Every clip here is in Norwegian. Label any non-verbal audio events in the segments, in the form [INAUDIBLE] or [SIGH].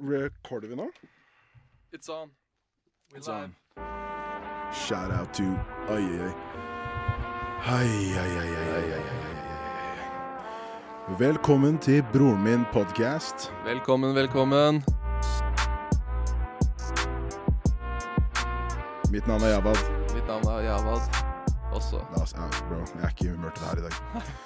Recorder vi nå? It's on. We It's live. on. Shout out to Ai, ai, ai. Hei, hei, hei, hei. Velkommen til Broren min podcast. Velkommen, velkommen. Mitt navn er Javad. Mitt navn er Javad. Også. Altså, bro, jeg er ikke i humør til det her i dag. [LAUGHS]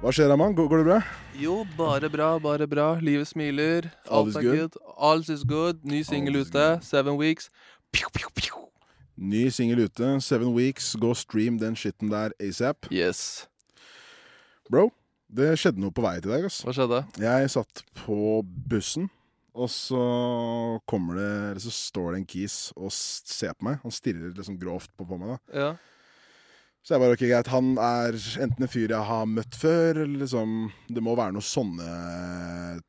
Hva skjer, Amand? Går, går det bra? Jo, bare bra, bare bra. Livet smiler. All Alt is er good? Alt is good. Ny singel ute. Seven weeks. Pew, pew, pew. Ny singel ute. Seven weeks. Gå stream den shitten der asap. Yes. Bro, det skjedde noe på vei til deg, ass. Hva skjedde? Jeg satt på bussen, og så kommer det Eller så står det en kis og ser på meg. Han stirrer liksom grovt på, på meg. da Ja. Så jeg bare, ok, greit, han er enten en fyr jeg har møtt før, eller liksom Det må være noen sånne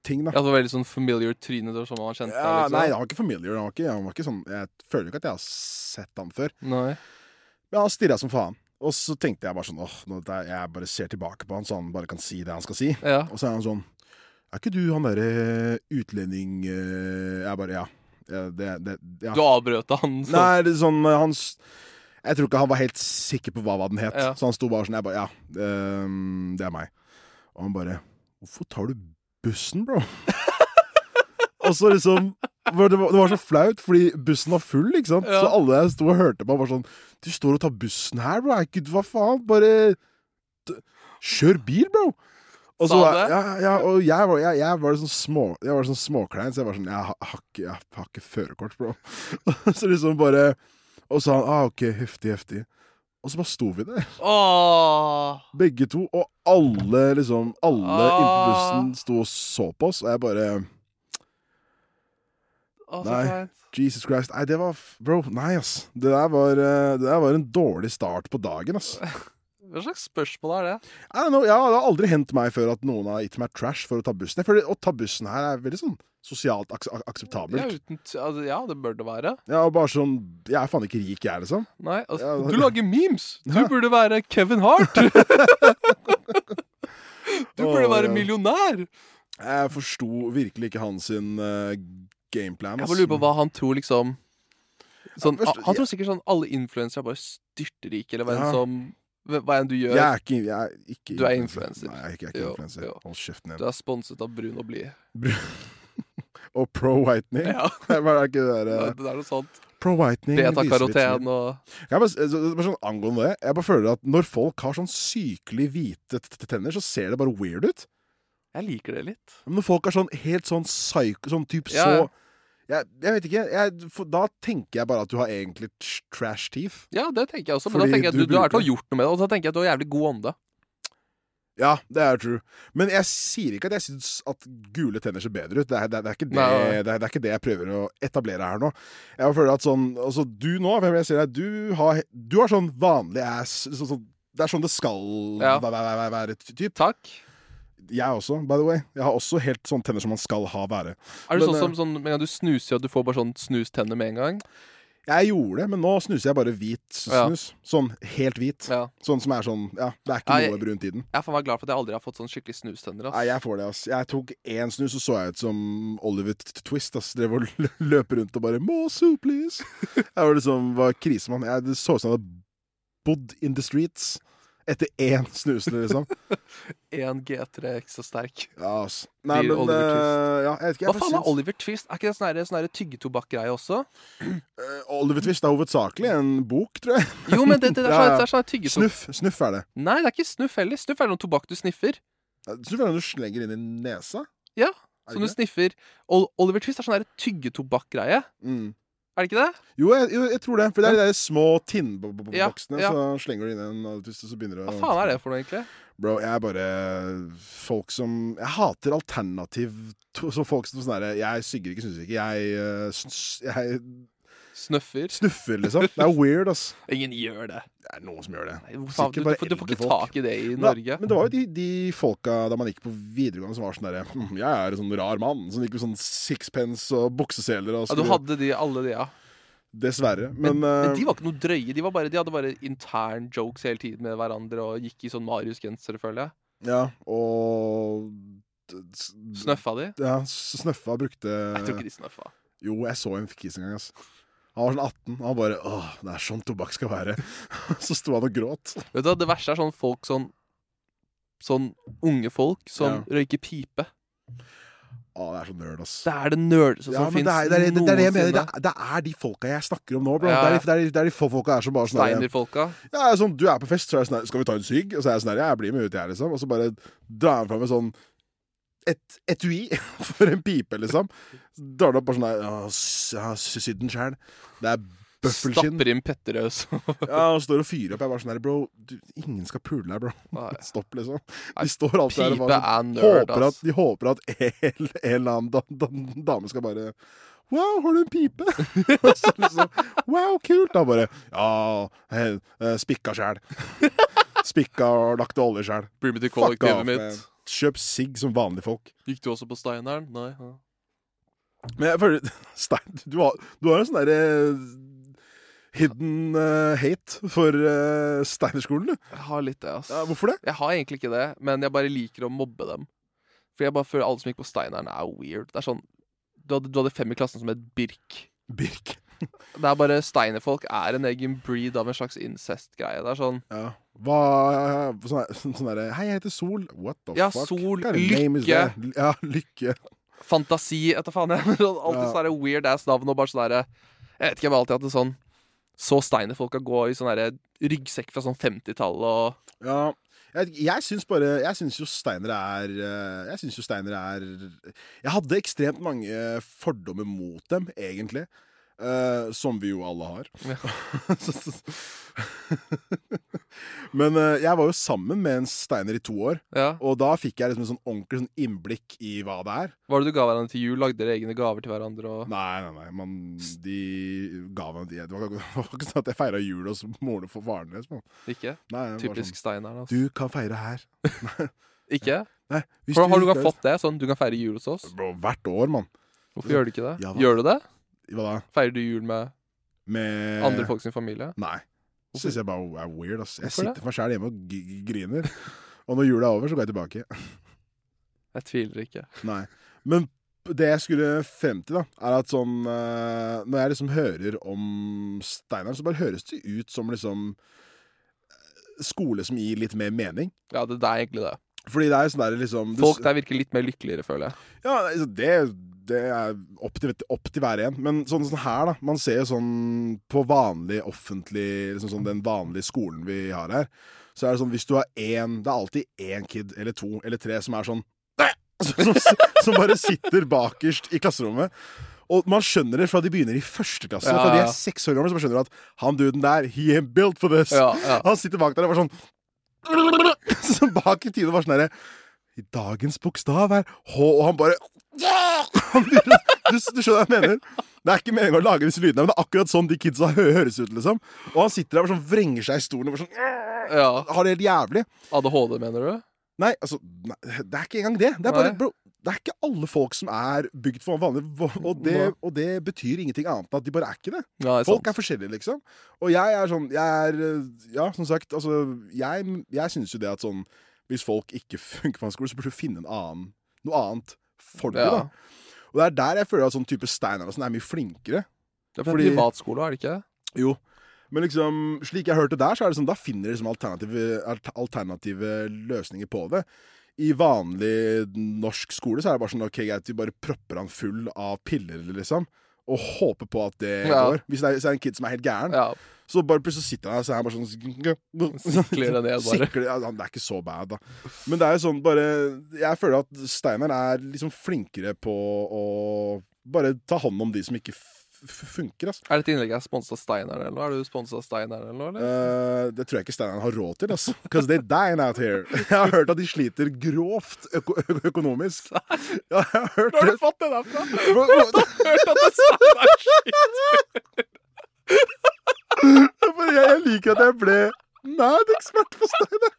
ting, da. ja, det var veldig sånn familiar tryne. Sånn man kjente Ja, liksom. Nei, han var ikke familiar. Han var ikke, han var ikke sånn Jeg føler ikke at jeg har sett han før. Nei. Men han stirra som faen. Og så tenkte jeg bare sånn åh, nå, jeg bare ser tilbake på han, så han bare kan si det han skal si. Ja. Og så er han sånn Er ikke du han derre utlending eh?» Jeg bare Ja. det, det, ja. Du avbrøt han. Så. Nei, det er sånn hans han s- Jeg tror ikke han var helt sikker på hva, hva den het. Ja. Så han sto bare sånn Jeg bare Ja, øh, det er meg. Og han bare Hvorfor tar du bussen, bro? [LAUGHS] og så liksom det var, det var så flaut, fordi bussen var full, ikke sant? Ja. Så alle jeg sto og hørte på. Var sånn Du står og tar bussen her, bro. Ikke, hva faen? Bare Kjør bil, bro! Og så, Ja, ja, og jeg var, jeg, jeg var sånn små Jeg var sånn småklein, så jeg var sånn Jeg har, har ikke, jeg har ikke førerkort, bro. [LAUGHS] så liksom bare Og så sa han ah, OK, heftig, heftig. Og så bare sto vi der, Åh. begge to. Og alle liksom Alle inne på bussen sto og så på oss, og jeg bare Åh, så Nei. kleint. Jesus Christ. Nei, det var f- Bro, nei, ass. Det der var, eh, det der var en dårlig start på dagen, ass. [LAUGHS] Hva slags spørsmål er det? I don't know, ja, det har aldri hendt meg før at noen har gitt meg trash for å ta bussen. Jeg føler Å ta bussen her er veldig sånn sosialt ak akseptabelt. Ja, uten, altså, ja, det bør det være. Ja, og bare sånn Jeg er faen ikke rik, jeg, liksom. Nei, altså, Ja, du lager memes! Du Ja. burde være Kevin Hart! [LAUGHS] du burde Åh, være millionær! Jeg forsto virkelig ikke hans sin eh, gameplan. Jeg bare lurer på hva han tror, liksom sånn, først- Han tror sikkert sånn alle influensere er bare styrtrike, eller hva enn som Hva enn du gjør. Jeg er ikke, jeg er ikke Du er influenser. Nei, jeg er ikke, jeg er ikke Jo, influencer. Hold kjeften Du er sponset av Brun og blid. [LAUGHS] Og pro whitening. Ja. [LAUGHS] det er ikke det der eh, Det er noe sånt. Pro whitening Beta-karoten og Jeg bare, bare sånn Angående det, jeg bare føler at når folk har sånn sykelig hvite tenner, så ser det bare weird ut. Jeg liker det litt. Men når folk er sånn helt sånn psycho, sånn type Ja, så jeg, jeg vet ikke. Jeg, for, da tenker jeg bare at du har egentlig trash teeth. Ja, det tenker jeg også, men Fordi da tenker jeg at du du, du har gjort noe med det. Og så tenker jeg at du har jævlig god ånde. Ja, det er true. Men jeg sier ikke at jeg syns at gule tenner ser bedre ut. Det er, det det er, ikke, det, det, er, det ikke det jeg prøver å etablere her nå. Jeg føler at sånn Altså, du nå, deg, du har, du har sånn vanlig ass så, så, Det er sånn det skal Ja. være, være, typ. Takk. Jeg også, by the way. Jeg har også helt sånne tenner som man skal ha være. Er du sånn som eh, sånn, en gang du snuser, og du får bare sånn snustenner med en gang? Jeg gjorde det, men nå snuser jeg bare hvit snus. Ja. Sånn helt hvit. Ja. Sånn som er sånn Ja, det er ikke Nei, noe brunt i den. Jeg er faen meg glad for at jeg aldri har fått sånn skikkelig snustenner. Nei, jeg får det, ass. Jeg tok én snus, og så jeg ut som Oliver Twist. ass. Drev og [LAUGHS] løp rundt og bare 'More soup, please'. [LAUGHS] Jeg var liksom var krisemann. Jeg, det så ut som jeg hadde bodd in the streets etter én snusende, liksom. [LAUGHS] Én G3 ekstra sterk. Ja, ass. Nei, men Oliver Twist. eh, ja, jeg vet ikke. Hva jeg faen er Oliver Twist? Er ikke det sånn sånn tyggetobakk-greie også? Uh, [CLEARS THROAT] Oliver Twist er hovedsakelig en bok, tror jeg. Jo, men det, det, [LAUGHS] Ja, sånn, det er sånn her tyggetobakk Snuff. Snuff er det. Nei, det er ikke snuff heller. Snuff er noe tobakk du sniffer. Snuff er det du slenger inn i nesa. Ja, som du sniffer. Oliver Twist er sånn tyggetobakk-greie. Mm. Er det ikke det? Jo, jeg, jo, jeg tror det. For det er de der små tinnboksene. Ja, ja. Så slenger du inn en Oliver Twist, og så begynner du Hva faen er det for noe, egentlig? Bro, jeg er bare folk som Jeg hater alternativ Så folk som sånn herre Jeg sygger ikke, syns ikke. Jeg, eh, jeg Snøffer? snuffer, liksom. Det er weird, ass. [LAUGHS] Ingen gjør det. Det er noen som gjør det. Nei, faen, du, du, får- du får ikke tak i det i Norge. Men det var jo de, de folka da man gikk på videregående som var sånn derre hm, Jeg er en sånn rar mann som gikk med sånn sixpence og bukseseler og Ja, du hadde de, alle de, ja. Dessverre. Men, Men, men, de eh, var ikke noe drøye. De, var bare, de hadde bare intern jokes hele tiden med hverandre og gikk i sånn Marius-gensere, føler jeg. Ja, og Snøffa de? Ja, snøffa brukte Jeg tror ikke de snøffa. Jo, jeg så en kis en gang, ass. Han var sånn 18, og han bare Åh, det er sånn tobakk skal være. [LAUGHS] så sto han og gråt. Vet du, hva, Det verste er sånn folk sånn Sånn unge folk som røyker pipe. Å, det er så nerd, ass. Det er det nerd som ja, fins det er, det, er, det, jeg mener. Det er, det er de folka jeg snakker om nå, bro. Ja. Det, er de, det, er det er de få folka her som bare sånn Steiner-folka. Ja, sånn, Du er på fest, så er jeg sånn Skal vi ta en sigg? Og så er jeg sånn her, ja, jeg blir med ut, jeg, liksom. Og så bare drar han fram en sånn et etui [LAUGHS] for en pipe, liksom. Så drar det opp bare sånn der Ja, har sydd den sjæl. Det er bøffelskinn. Stapper inn petterøs. [LAUGHS] Ja, og står og fyrer opp. Jeg bare sånn her, bro du, Ingen skal pule deg, bro. Nei. [LAUGHS] Stopp, liksom. De står alltid der og bare sånn, håper at. De håper at en, eller annen da, da, dame skal bare Wow, har du en pipe? Så liksom, wow, kult. Da bare Ja, eh, spikka sjæl. Spikka og lagt olje sjæl. Off, kollektivet mitt. Kjøp sigg som vanlige folk. Gikk du også på Steineren? Nei. Ja. Men jeg føler [LAUGHS] Stein, du har, du har en sånn derre hidden uh, hate for uh, Steinerskolen, du. Jeg har litt det, ass. Ja, hvorfor det? Jeg har egentlig ikke det, men jeg bare liker å mobbe dem. For jeg bare føler alle som gikk på Steineren, er weird. Det er sånn Du hadde, du hadde fem i klassen som het Birk. Birk. Det er bare Steinerfolk er en egen breed av en slags incest-greie. Det er sånn Ja. Hva Sånn sånn derre Hei, jeg heter Sol. What the Ja, fuck? Sol, Lykke. Ja, Lykke. fantasi etter faen. [LAUGHS] Jeg. Sånn Alltid Ja. sånne weird ass navn og bare sånn derre Jeg vet ikke, jeg har alltid hatt det sånn Så Steinerfolka gå i sånn derre ryggsekk fra sånn 50-tallet og Ja. Jeg, jeg syns bare Jeg syns jo Steiner er eh, Jeg syns jo Steiner er Jeg hadde ekstremt mange fordommer mot dem, egentlig. Eh, som vi jo alle har. Ja. [LAUGHS] Men uh, jeg var jo sammen med en Steiner i to år, Ja. og da fikk jeg liksom en sånn ordentlig sånn innblikk i hva det er. Var det du ga hverandre til jul? Lagde dere egne gaver til hverandre? Og... Nei, nei, nei. Man, de ga meg de, [LAUGHS] Det var ikke sånn at jeg feira jul hos moren og faren man. Ikke? Nei, var Typisk. Sånn, Altså. du kan feire her. [LAUGHS] Ikke? Nei, For, har du ikke fått det? Sånn, du kan feire jul hos oss? Bro, hvert år, mann. Hvorfor gjør du ikke det? Ja. Gjør du det? Hva da? Feirer du jul med Med andre folk sin familie? Nei. Det Syns jeg bare er weird. ass Jeg sitter for meg sjæl hjemme og griner. Og når jula er over, så går jeg tilbake. Jeg tviler ikke. Nei. Men det jeg skulle frem til, da, er at sånn eh, Når jeg liksom hører om Steinar, så bare høres det ut som liksom eh, skole som gir litt mer mening. Ja, det, er egentlig det. Fordi det er sånn der liksom du- Folk der virker litt mer lykkeligere, føler jeg. Ja, altså, det, det er opp til, opp til hver en. Men sånn, sånn her, da. Man ser jo sånn på vanlig offentlig liksom sånn Den vanlige skolen vi har her. Så er det sånn hvis du har én Det er alltid én kid eller to eller tre som er sånn [LAUGHS] som, som bare sitter bakerst i klasserommet. Og man skjønner det fra de begynner i første klasse. Ja, Fra de er seks år gamle, så man skjønner at han duden der, he ain't built for this. Ja, ja. Han sitter bak der og bare sånn [LAUGHS] Så bak i tiden var sånn herre I dagens bokstav er H, og han bare Begynner- [LAUGHS] du, du skjønner hva jeg mener? Det er ikke meningen å lage disse lydene, men det er akkurat sånn de kidsa hø høres ut, liksom. Og han sitter der og sånn vrenger seg i stolen og sånn Ja. Har det helt jævlig. ADHD, mener du? Nei, altså nei, Det er ikke engang det. Det er bare bro, Det er ikke alle folk som er bygd for vanlig og det, og det betyr ingenting annet enn at de bare er ikke det. Ja, det er Folk sant. er forskjellige, liksom. Og jeg er sånn Jeg er øh, Ja, som sagt, altså Jeg, jeg syns jo det at sånn Hvis folk ikke funker på en skole, så burde du finne en annen noe annet for dem. Ja. da Og det er der jeg føler at sånn type Steinar sånn er mye flinkere. Det er for Fordi- privatskole, er det ikke? Jo. Men liksom, slik jeg hørte der, så er det sånn, da finner de liksom alternative, alternative løsninger på det. I vanlig norsk skole så er det bare sånn OK, greit, vi bare propper han full av piller, liksom. Og håper på at det Ja. går. Hvis det er, hvis det er en kid som er helt gæren, Ja. så bare plutselig sitter han der, så er han bare sånn [LAUGHS] Sikler det ned, bare. Sikler, ja, det er ikke så bad, da. Men det er jo sånn bare Jeg føler at Steinar er liksom flinkere på å bare ta hånd om de som ikke funker, altså. Er dette innlegget sponset av Steinar eller noe? Er du sponset av Steinar eller noe? Eller? Uh, det tror jeg ikke Steinar har råd til, altså. Because they dine out here. [LAUGHS] Jeg har hørt at de sliter grovt øko økonomisk. Ja, jeg har hørt Hvor har du fått det derfra? Jeg har Hørt at det er Steinar shit. Jeg, jeg liker at jeg ble mad-ekspert på Steinar.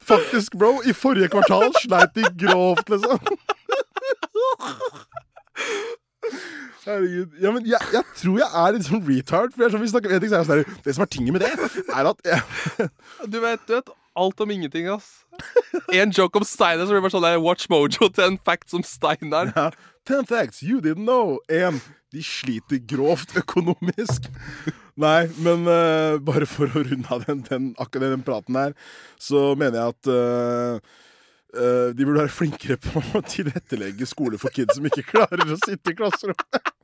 Faktisk, bro. I forrige kvartal sleit de grovt, liksom. Herregud. Ja, men jeg, jeg tror jeg er litt sånn retard. For jeg er sånn, vi snakker, jeg tenker, så er sånn, det som er tinget med det, er at jeg, Du vet, du vet alt om ingenting, ass. En joke om Steinar, som blir bare sånn der Watch Mojo til en fact som Steinar. ja, Ten facts you didn't know. En, de sliter grovt økonomisk. Nei, men uh, bare for å runde av den, den, akkurat den praten her, så mener jeg at eh, eh, de burde være flinkere på [LAUGHS] å tilrettelegge skole for kids som ikke klarer å sitte i klasserommet.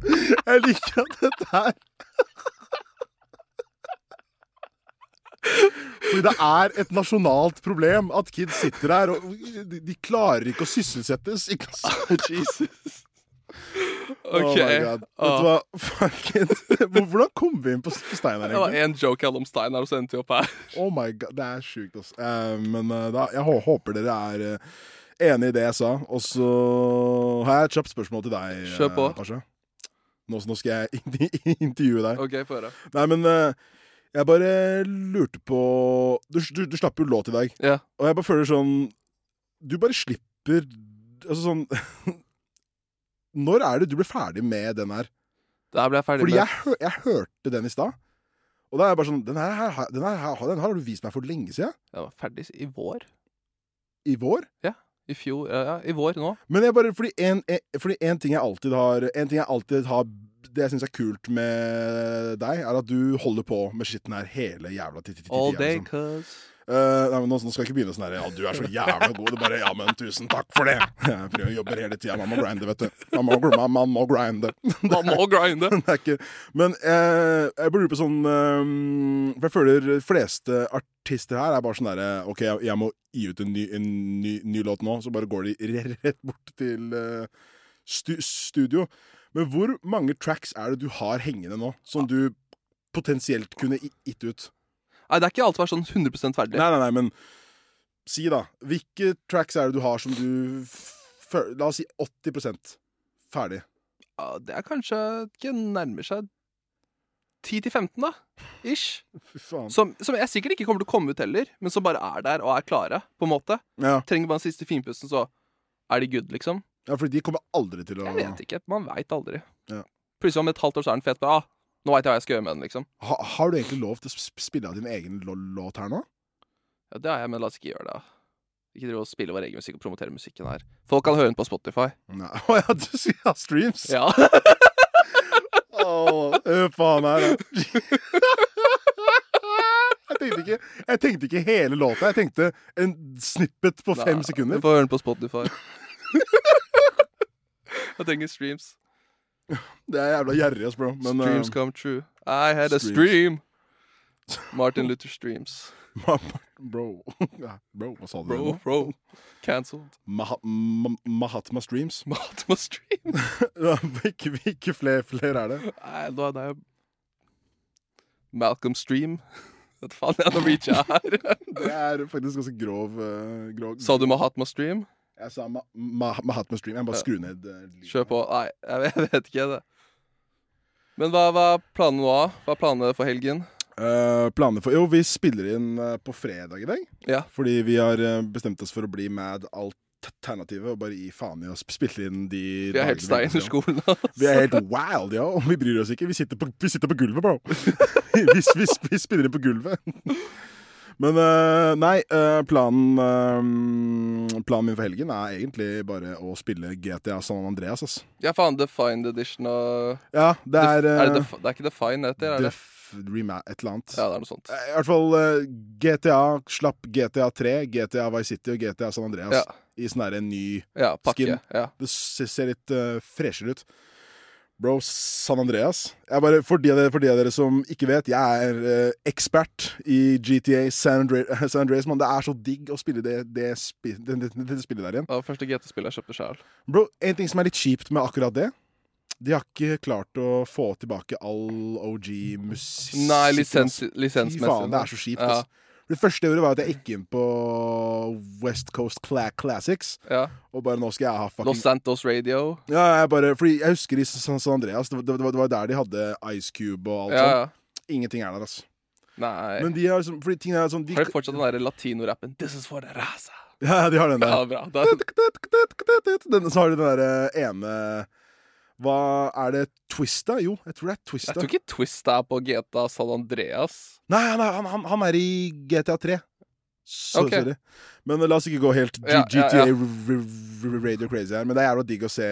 Jeg liker at dette her Fordi det er et nasjonalt problem at kids sitter her og de, klarer ikke å sysselsettes i klasserommet. [LAUGHS] Jesus. [LAUGHS] OK. Oh. Vet du Ah. hva? [LAUGHS] Fuck it. [LAUGHS] Hvordan kom vi inn på Steinar, Det var egentlig? én joke jeg hadde om Steinar, og så endte vi opp her. Oh my God, Det er sjukt, altså. Uh, men uh, da, jeg håper dere er uh, enig i det jeg sa. Og så har jeg et kjapt spørsmål til deg, Kjøp Kjør på. Pasha. Nå, nå skal jeg intervjue deg. OK, få høre. Nei, men jeg bare lurte på du, du, du slapp jo låt i dag, Yeah. og jeg bare føler sånn Du bare slipper Altså sånn Når er det du ble ferdig med den her? Der ble jeg ferdig Fordi med jeg, jeg hørte den i stad. Og da er jeg bare sånn Den her, her, den her, her, den har du vist meg for lenge siden. Jeg var ferdig i vår. I vår. Ja. I fjor Ja, ja i vår nå. Men jeg bare, fordi en, en, fordi en ting jeg alltid har En ting jeg alltid har Det jeg syns er kult med deg, er at du holder på med skitten her hele jævla tida. All day, Liksom. cuz. Eh, nei, men nå, skal jeg ikke begynne sånn her Ja, du er så jævla god. Du bare Ja, men tusen takk for det. Jeg prøver å jobbe hele tida. Man må grinde, vet du. Man må, man, man må grinde. Man må grinde. [LAUGHS] det er ikke Men uh, jeg lurer på sånn um, For jeg føler de fleste artister her er bare sånn derre OK, jeg, jeg må gi ut en ny, en ny, ny låt nå, så bare går de [LAUGHS] rett bort til uh, stu, studio. Men hvor mange tracks er det du har hengende nå, som du potensielt kunne gitt ut? Nei, det er ikke alt som er sånn 100 ferdig. Nei, nei, nei, men si da. Hvilke tracks er det du har som du La oss si 80% ferdig. Ja, det er kanskje ikke nærmer seg 10-15, da. Ish. Som, som jeg sikkert ikke kommer til å komme ut heller, men som bare er der og er klare, på en måte. Ja. Trenger bare den siste finpussen, så er de good, liksom. ja, for de kommer aldri til å Jeg vet ikke. Man veit aldri. Ja. Plutselig om et halvt år så er den fet. Bare, ah, nå veit jeg hva jeg skal gjøre med den, liksom. ha, Har du egentlig lov til å spille av din egen låt her nå? Ja, det har jeg, men la oss ikke gjøre det. Ikke drive og spille vår egen musikk og promotere musikken her. Folk kan høre den på Spotify. [LAUGHS] Å oh, ja, du sier ja, streams? Ja. [LAUGHS] Hør faen her. [LAUGHS] Jeg tenkte, ikke, jeg tenkte ikke hele låta. Jeg tenkte en snippet på fem Nei, sekunder. Du får høre den på Spotify. jeg trenger streams. Det er jævla gjerrig, ass, bro. Men streams eh, come true. I had a stream. [LAUGHS] Martin Luther streams. [LAUGHS] Bro. [LAUGHS] Bro, hva sa du? Bro, bro. Cancelled. Maha Ma Mahatma Streams? Mahatma Streams? ikke hvilke flere, flere er det? Nei, da det er jo Malcolm stream. Vet faen jeg, nå reacher her. Det er faktisk ganske grov, uh, grov Sa du Mahatma stream? Jeg sa ma ma Mahatma Stream. Jeg må bare skru ned. eh, lyden. Kjør på. Nei, jeg vet, [LAUGHS] jeg vet ikke det. Men hva, hva er planene nå? Hva er planene for helgen? Uh, planene for Jo, vi spiller inn eh, på fredag i dag. Ja. Fordi vi har eh, bestemt oss for å bli mad alternativet og bare gi faen i å sp- spille inn de Vi er helt Steiner-skolen. [LAUGHS] Vi er helt wild, ja. Og vi bryr oss ikke. Vi sitter på, vi sitter på gulvet, bro. [LAUGHS] vi, vi, vi spiller inn på gulvet. Men eh, nei, eh, planen eh, Planen min for helgen er egentlig bare å spille GTA San Andreas, ass. Ja, faen. Defined edition og Ja, det er, er det, det er ikke Define heter? Er det? Et eller annet. Ja, det er noe sånt. I hvert fall GTA slapp GTA 3, GTA Vice City og GTA San Andreas Ja. i sånn en ny Ja, pakke. Skin. Ja. Det ser litt uh, freshere ut. Bro, San Andreas jeg bare, for, de for de av dere som ikke vet, jeg er eh, ekspert i GTA San, Andre [LAUGHS] San Andreas. Man. Det er så digg å spille det, det, spi det, det, spillet der igjen. Var første GT-spillet jeg kjøpte sjøl. Bro, En ting som er litt kjipt med akkurat det De har ikke klart å få tilbake all OG-musikk. Nei, lisens, Fy faen, det er så kjipt. Ja. ass. Det første jeg gjorde, var at jeg gikk inn på West Coast Classics. Ja. Og bare nå skal jeg ha fucking Los Santos Radio. Ja, jeg bare, fordi jeg husker i San Andreas, det var, det var- det var der de hadde Ice Cube og alt Ja, sånt. Ingenting er der, altså. Nei. Men de har liksom Fordi ting er sånn de, Har de fortsatt den der latino-rappen? This is for the raza. Ja, de har den der. Ja, bra. Den, så har de den derre ene Hva er det? Twista? Jo, jeg tror det er Twista. jeg tror ikke Twista er på GTA San Andreas. Nei, han er, han, han, er i GTA 3. Så, okay. Sorry. Men la oss ikke gå helt Ja, ja, GTA ja. r- Radio Crazy her. Men det er jævla digg å se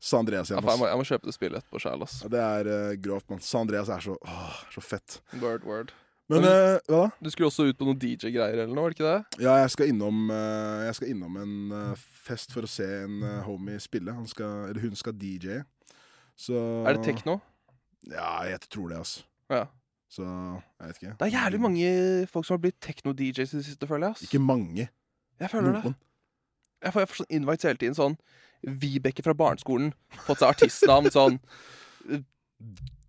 San Andreas igjen. jeg, må, jeg må kjøpe det spillet etterpå sjæl. Ja, det er uh, grovt, mann. San Andreas er så, åh, så fett. Word, word. Men Men- uh, hva da? Du skulle også ut på noen DJ-greier eller noe, var det ikke det? Ja, jeg skal innom, uh, jeg skal innom en eh, fest for å se en eh, homie spille. Han skal, eller hun skal DJ. Så Er det tekno? Ja, jeg tror det, altså. Ja. Så jeg vet ikke. Det er jævlig mange folk som har blitt tekno-DJs i det siste, føler jeg. Altså. Ikke mange. Jeg føler det. Jeg får, jeg får sånn invites hele tiden. Sånn Vibeke fra barneskolen. Fått seg artistnavn. [LAUGHS] Sånn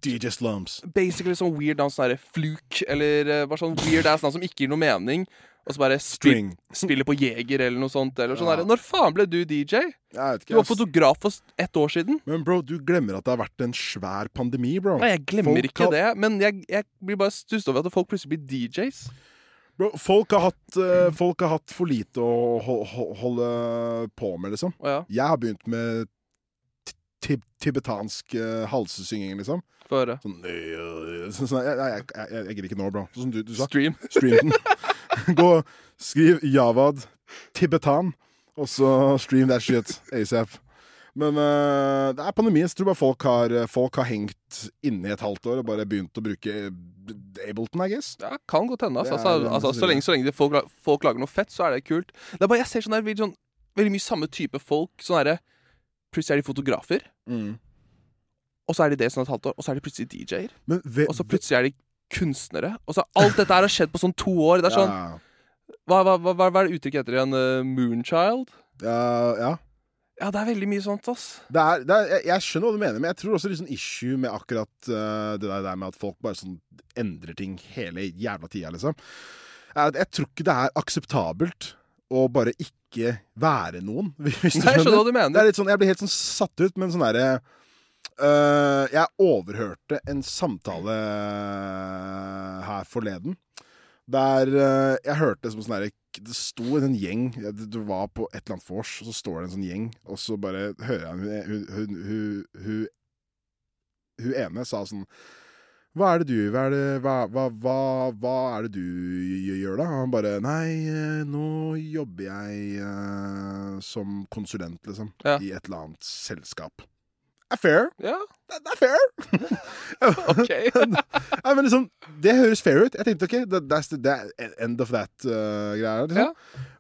DJ Slums. basically sånn weird navn. Sånn derre Fluke. Eller eh, bare sånn weird ass navn som ikke gir noe mening. Og så bare spil, spiller på Jeger eller noe sånt. Eller sånn Ja. Når faen ble du DJ? Jeg vet Du var fotograf for ett år siden. Men bro, du glemmer at det har vært en svær pandemi, bro. Nei, jeg glemmer Folk ikke har- det. Men jeg, jeg blir bare stusset over at folk plutselig blir DJs. Bro, folk, har hatt, uh, folk har hatt for lite å ho ho holde på med, liksom. Ja, Jeg har begynt med tib tibetansk uh, halsesynging, liksom. få høre. Sånn, øh, sånn, sånn jeg, jeg, jeg, jeg gidder ikke nå, bro. Sånn som du, du sa. Stream. Stream den. [LAUGHS] [LAUGHS] Gå, skriv Javad tibetan, og så stream that shit asap. Men uh, det er pandemien, jeg tror bare folk har, folk har hengt inne i et halvt år og bare begynt å bruke Ableton, I guess. Ja, kan godt hende. Altså, altså, altså, så lenge, så lenge folk, folk lager noe fett, så er det kult. Det er bare, Jeg ser sånn der, veldig, sånn, veldig mye samme type folk. Sånn derre Plutselig er de fotografer, Mm. og så er de det sånn et halvt år, og så er de plutselig DJ-er. Og så plutselig er de kunstnere. Og så Alt dette her har skjedd på sånn to år. Det er sånn ja, Hva, hva, hva, hva er det uttrykket heter igjen? Uh, Moonchild? ja, ja. Ja, det er veldig mye sånt, ass. Det er, det er, jeg, jeg skjønner hva du mener, men jeg tror også det er sånn issue med akkurat uh, det der, der med at folk bare sånn endrer ting hele jævla tida, liksom. Jeg, jeg tror ikke det er akseptabelt å bare ikke være noen, [LAUGHS] hvis du Nei, jeg skjønner hva du Det er mener. sånn, Jeg blir helt sånn satt ut, men sånn derre øh, Jeg overhørte en samtale her forleden. Der uh, jeg hørte som sånn derre Det sto en gjeng Du var på et eller annet vors, og så står det en sånn gjeng, og så bare hører jeg hun, hun, hun, hun, hun, hun ene sa sånn hva er det du hva er det, hva, hva, hva, hva er det du gjør da? Han bare Nei, eh, nå jobber jeg uh, som konsulent, liksom. Ja. I et eller annet selskap. Er fair. Ja, Det, det er fair. [LAUGHS] OK. [LAUGHS] Nei, men liksom, det høres fair ut. Jeg tenkte OK, the that, end of that uh, liksom. ja.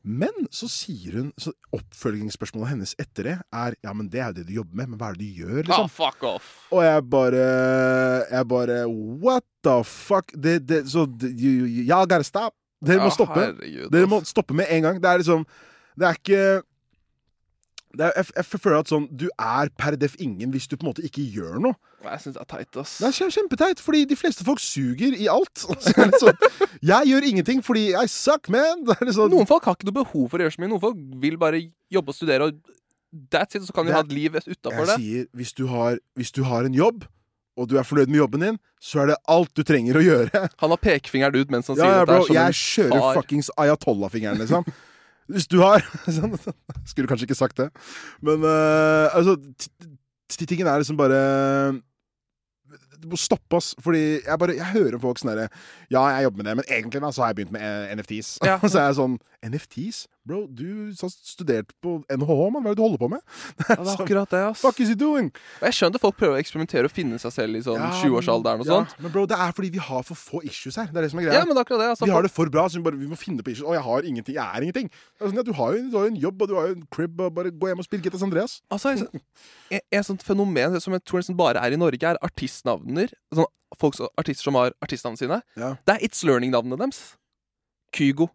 Men så sier hun så Oppfølgingsspørsmålet hennes etter det er Ja, men det er jo det du jobber med, men hva er det du gjør, liksom? Oh, fuck off. Og jeg bare Jeg bare What the fuck? Det, det, så det- Y'all gotta stop. Dere må Ja, stoppe. herregud, Dere må stoppe med en gang. Det er liksom Det er ikke det er, jeg, jeg føler at sånn Du er per def ingen hvis du på en måte ikke gjør noe. Jeg syns det er teit, ass. Det er kjem- kjempeteit, fordi de fleste folk suger i alt. [LAUGHS] Så sånn, jeg gjør ingenting fordi I suck, man. [LAUGHS] Sånn, Noen folk har ikke noe behov for å gjøre så mye. Noen folk vil bare jobbe og studere, og that's it. Så kan de ha et liv utafor jeg det. sier hvis du, har, hvis du har en jobb, og du er fornøyd med jobben din, så er det alt du trenger å gjøre. Han har pekefingeren ut mens han Ja, sier ja, dette. bro, er jeg kjører far. fuckings ayatollah-fingeren, liksom. [LAUGHS] Hvis du har [LAUGHS] sånn, Skulle kanskje ikke sagt det. Men uh, altså Tingen er liksom bare det må stoppe oss. Fordi jeg bare Jeg hører folk sånn herre Ja, jeg jobber med det, men egentlig da så har jeg begynt med eh, NFTs. Ja. [LAUGHS] så er jeg sånn NFTs? Bro, du har studert på NHH, mann. Hva er det du holder på med? [LAUGHS] Ja, det er akkurat det, ass. Fuck is he doing? Og Jeg skjønner folk prøver å eksperimentere og finne seg selv i sånn Ja, 20-årsalderen og ja, sånt. Men bro, det er fordi vi har for få issues her. Det er det som er greia. Ja, men akkurat det. Altså, vi har det for bra, så vi, bare, vi må finne på issues. Å, jeg har ingenting. Jeg er ingenting. Det er sånn, du, har jo, du har jo en jobb, og du har jo en crib, og bare gå hjem og spill Gittas Andreas. Altså, et, [LAUGHS] et sånt fenomen som jeg tror nesten bare er i Norge, er artistnavner. Sånn, folk, som- artister som har artistnavnene sine. Det er It's Learning-navnet deres. Kygo.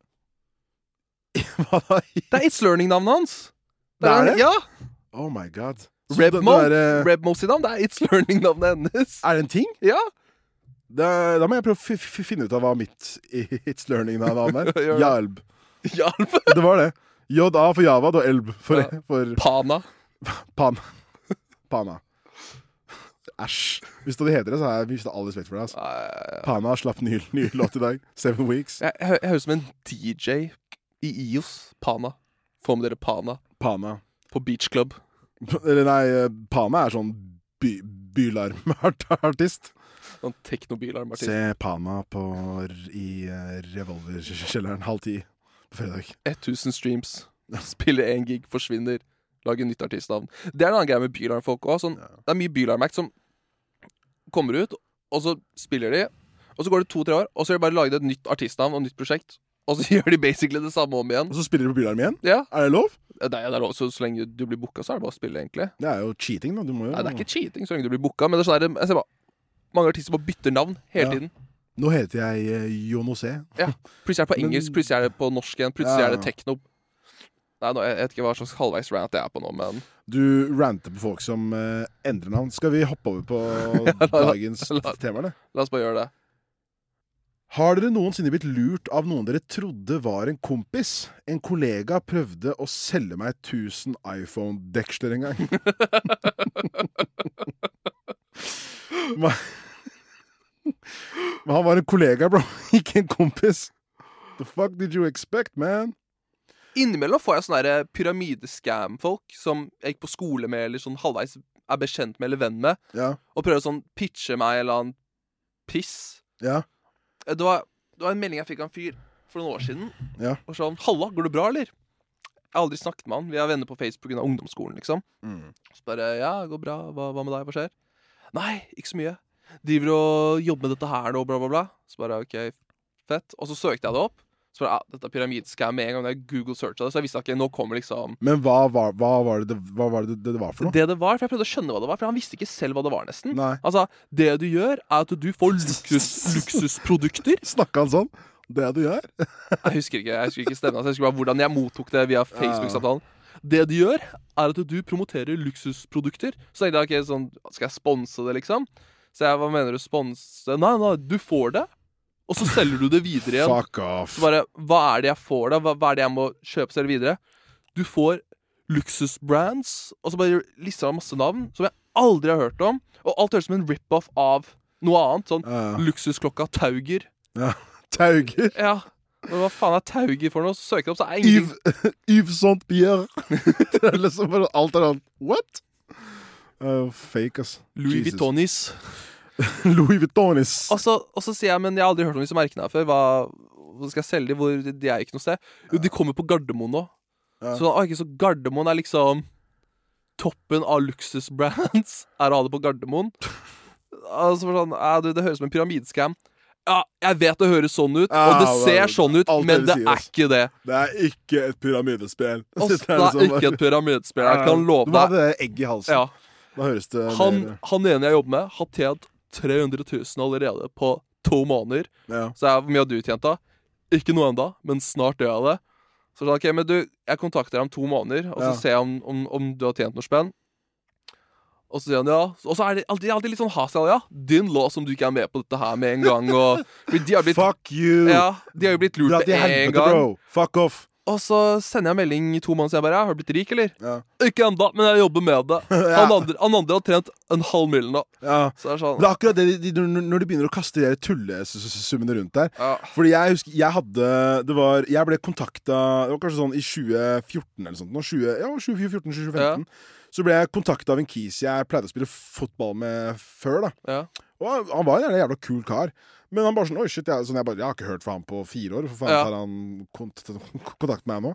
Det er It's Learning-navnet hans. Det er det? Ja! Oh my god. Rebmo. er, Rebmo sitt navn. Det er It's Learning-navnet hennes. Er det en ting? Ja. Da, da må jeg prøve å finne ut av hva mitt It's Learning-navn er. [LAUGHS] Jalb. Jalb. [LAUGHS] Det var det. JA for Javad og Elb for, Ja. for Pana. [LAUGHS] Pan. Pana. Æsj. Hvis det heter det, så har jeg mista all respekt for det. Altså. Pana slapp ny, ny låt i dag. Seven Weeks. jeg, jeg høres ut som en DJ i IOS. Pana. Få med dere Pana Pana. på Beach Club. Eller nei, eh, Pana er sånn by, bylarmartist. Sånn teknobilarmartist. Se Pana på, i uh, revolverkjelleren halv ti på fredag. 1000 streams. [LAUGHS] Spiller én gig, forsvinner. Lager nytt artistnavn. Det er en annen greie med bylarmfolk òg. Sånn, Det er mye bylarmact som kommer ut, og så spiller de. Og så går det to-tre år, og så har de bare laget et nytt artistnavn og nytt prosjekt. Og så [LAUGHS] gjør de basically det samme om igjen. Og så spiller de på Bylarm igjen? Ja, Er det lov? det er, det er lov, så, så lenge du blir booka, så er det bare å spille, egentlig. Det er jo cheating, da. Jo Nei, det er ikke cheating så lenge du blir booka, men det er sånn der, jeg ser bare mange artister bare bytter navn hele Ja. tiden. Nå heter jeg uh, Jonosé. Ja. Plutselig er det på [LAUGHS] Men- engelsk, plutselig er det på norsk igjen, plutselig Ja. er det tekno. Nei, nå, jeg vet ikke hva slags halvveis rant jeg er på nå, men Du ranter på folk som uh, endrer navn. Skal vi hoppe over på [LAUGHS] dagens tema, eller? la oss bare gjøre det. Har dere noensinne blitt lurt av noen dere trodde var en kompis? En kollega prøvde å selge meg 1000 iPhone-deksler en gang. [LAUGHS] Men han var en kollega, bro. Ikke en kompis. The fuck did you expect, man? Innimellom får jeg sånne der pyramidescam-folk som jeg gikk på skole med, eller sånn halvveis er bekjent med eller venn med, Ja. og prøver å sånn pitche meg eller annen piss. Ja. Det var, det var en melding jeg fikk av en fyr for noen år siden. Ja. Og sånn 'Halla, går det bra, eller?' Jeg har aldri snakket med han. Vi er venner på Facebook pga. ungdomsskolen, liksom. Mm. Så bare 'Ja, det går bra. Hva, hva med deg? Hva skjer?' 'Nei, ikke så mye. Driver og jobber med dette her nå, bla, bla, bla.' Så bare 'OK, fett'. Og så søkte jeg det opp. Så bare, ja, dette er pyramidescam med en gang jeg Google searcha det. Så jeg visste ikke Nå kommer liksom Men hva var, hva var, det, hva var det, det det var for noe? Det det var, for jeg prøvde å skjønne hva det var, for han visste ikke selv hva det var, nesten. Nei. Altså, det du gjør, er at du får luksus, luksusprodukter. [LAUGHS] Snakka han sånn? Det du gjør? Jeg husker ikke jeg husker ikke stemmen, altså, jeg husker bare hvordan jeg mottok det via Facebook-samtalen. Det du gjør, er at du promoterer luksusprodukter. Så tenkte jeg, ok, sånn, skal jeg sponse det, liksom? Så jeg, hva mener du sponse? Nei, nei, du får det, og så selger du det videre igjen. Fuck off. Så bare, hva er det jeg får da? Hva, hva er det jeg må kjøpe selv videre? Du får luksusbrands, og så bare lister han masse navn som jeg aldri har hørt om. Og alt høres som en rip-off av noe annet. Sånn Ja. luksusklokka Tauger. Ja. [LAUGHS] Tauger. Ja. Men hva faen er Tauger for noe? Så søker jeg opp, så er ingen Yves, [LAUGHS] Yves Saint Pierre. [LAUGHS] det er liksom bare alt er annet. What? Uh, fake, ass. Louis Jesus. Vuittonis. [LAUGHS] Louis Vuittonis. Og så, og så sier jeg, men jeg har aldri hørt om disse merkene her før. Hva, hvor skal jeg selge de? Hvor, de er ikke noe sted. Jo, de kommer på Gardermoen nå. Ja. Så, okay, så Gardermoen er liksom Toppen av luksusbrands [LAUGHS] er å ha det på Gardermoen. Altså, sånn, ja, du, det høres ut som en pyramidescam. Ja, jeg vet det høres sånn ut, og det ser sånn ut, alt men det sier, er ikke det. Det er ikke et pyramidespill. [LAUGHS] Det er liksom ikke et pyramidespill, jeg kan love Du må ha det egg i halsen. Ja. Da høres det Han, han ene jeg jobber med, har tjent 300 000 allerede på to måneder. ja. Så jeg, hvor mye har du tjent da? Ikke noe enda, men snart gjør jeg det. Så sånn, ok, men du, jeg kontakter deg om to måneder, og så Ja. ser jeg om, om, om du har tjent noe spenn. Og så sier han ja. Og så er det alltid, alltid litt sånn hasel, ja. Din lås om du ikke er med på dette her med en gang. Og, de har blitt, Fuck you! ja, de har jo blitt lurt med en gang. bro! Fuck off! Og så sender jeg melding i to måneder, siden. jeg bare ja, har du blitt rik, eller? Ja. Ikke ennå, men jeg jobber med det. [LAUGHS] Ja. Han, andre, han andre har trent en halv mill. nå. Ja. Så det er sånn Det er akkurat det de, de, når- de begynner å kaste de tullesummene rundt der. ja. Fordi jeg husker Jeg hadde Det var Jeg ble kontakta Det var kanskje sånn i 2014 eller sånt. Nå, 20, ja, 2014-2015. Så ble jeg kontakta av en kis jeg pleide å spille fotball med før. da Ja. Og han, han var en jævla, kul kar. Men han bare sånn Oi, shit, jeg, sånn, jeg, bare, jeg har ikke hørt fra han på fire år. For faen Ja. tar han kont [LAUGHS] kontakt med meg nå?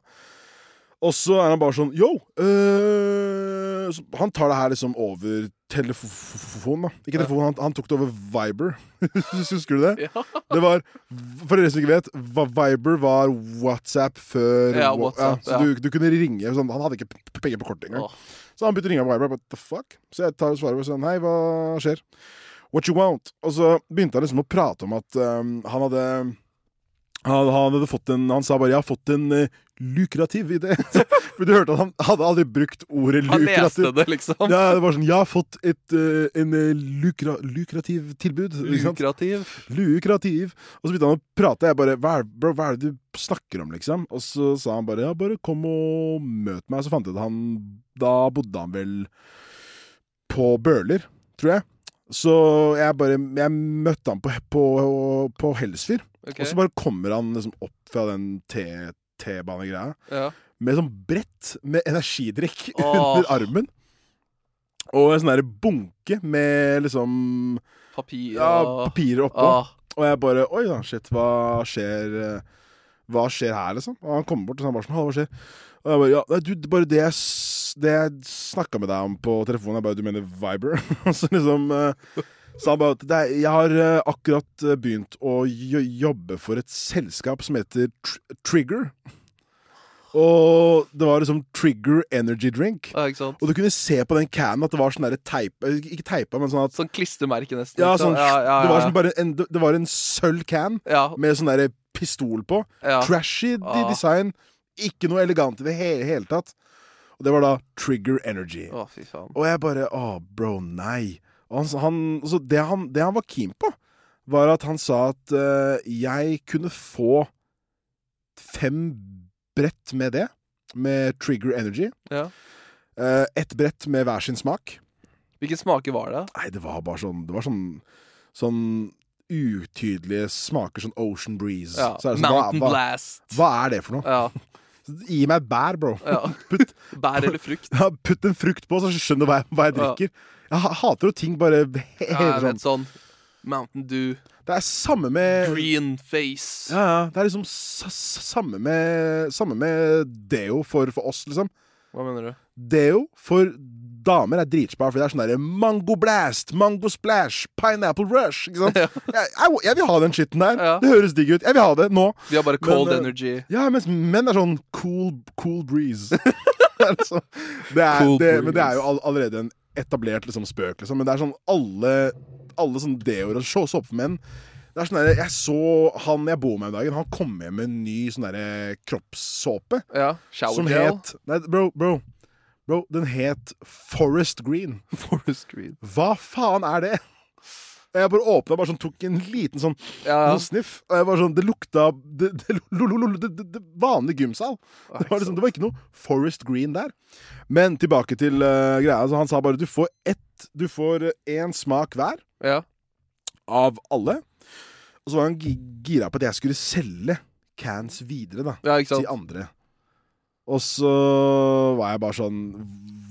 Og så er han bare sånn Yo! øh, så han tar det her liksom over telefon, da. Ikke telefon, han, han tok det over Viber. [LAUGHS] Husker du det? Ja. Det var, For dere som ikke vet, Viber var WhatsApp før Ja, WhatsApp, så ja. du, du kunne ringe sånn, Han hadde ikke penger på kortet engang. Oh. Så han begynte å ringe på Viber. What the fuck? Så jeg tar og svarer og sånn Hei, hva skjer? What you want? Og så begynte han liksom å prate om at um, han hadde han, han hadde fått en Han sa bare 'jeg har fått en uh, lukrativ idé'. [LAUGHS] For du hørte at han hadde aldri brukt ordet Han leste det, liksom. Ja, det var sånn 'Jeg har fått et, uh, en eh, lukra, lukrativ tilbud'. Lukrativ. Lukrativ. Og så begynte han å prate. Jeg bare hva er, bro, hva er det du snakker om, liksom? Og så sa han bare ja, bare kom og møt meg. Så fant jeg ut at han Da bodde han vel på Bøler, tror jeg. Så jeg bare Jeg møtte han på, på, på Helsfyr. Ok. Og så bare kommer han liksom opp fra den T-banegreia Ja. med sånn brett med energidrikk [LAUGHS] Åh. under armen. Og en sånn derre bunke med liksom Papir ja, papirer oppå. Ah. Og jeg bare Oi da, shit, hva skjer eh, Hva skjer her, liksom? Og han kommer bort og så han bare sånn hva skjer? Og jeg bare Ja, du, bare det jeg, det jeg snakka med deg om på telefonen, er bare Du mener Viber? [LAUGHS] Så liksom uh, sa han bare at det er, jeg har uh, akkurat eh, begynt å jo- jobbe for et selskap som heter Tr Trigger. Og det var liksom Trigger Energy Drink. Ja? Og du kunne se på den canen at det var sånn derre teip eh, Ikke teipa, men sånn at Sånn klistremerke, nesten. ja, sånn, ja, ja, Det var sånn bare en, det var en sølv can med sånn derre pistol på. Trashy Ah. design. Ikke noe elegant i det hele, hele tatt. Og det var da Trigger Energy. Å, fy faen. Og jeg bare Å, bro, nei. Og han, han, altså, det, han, det han var keen på, var at han sa at uh, jeg kunne få fem brett med det. Med Trigger Energy. Ja. Uh, Ett brett med hver sin smak. Hvilke smaker var det? Nei, det var bare sånn Det var sånn Sånn utydelige smaker, sånn Ocean Breeze. Ja. Så det sånn, Mountain hva, hva, Blast. hva er det for noe? Ja. [LAUGHS] Gi meg bær, bro. ja. [LAUGHS] Putt, Bær eller frukt. ja, putt en frukt på, så skjønner du hva, hva jeg drikker. Jeg hater jo ting bare he Ja, sånn. sånn Mountain Dew, Det er samme med green face. Ja, ja. Det er liksom samme med Samme med deo for, for oss, liksom. Hva mener du? Deo for damer er dritspar, for det er sånn derre Mango blast, mango splash, pineapple rush. Ikke sant? [LAUGHS] jeg, jeg, jeg vil ha den skitten der. Ja. Det høres digg ut. Jeg vil ha det nå. Vi har bare cold Men, eh, energy. Ja, mens menn er sånn cool, cool breeze. [LAUGHS] altså, det er, Cool det, men det er jo all, allerede en etablert liksom, spøk, liksom. Men det er sånn alle Alle sånn deoer og så- såpemenn det er sånn der, Jeg så han jeg bor med om dagen, han kom hjem med en ny sånn derre kroppssåpe. Ja. Shower Som het Nei, bro, bro. Bro, den het Forest Green. [LAUGHS] Forest green. Hva faen er det? Jeg bare åpna bare sånn, tok en liten sånn, Ja. sånn sniff. Og jeg bare sånn, Det lukta Det, det, det, det, vanlig gymsal. Det var, liksom, det var ikke noe Forest Green der. Men tilbake til uh, greia. Altså, han sa bare du får ett Du får én smak hver Ja. av alle. Og så var han gi- gira på at jeg skulle selge cans videre, da. ja, Til andre. Og så var jeg bare sånn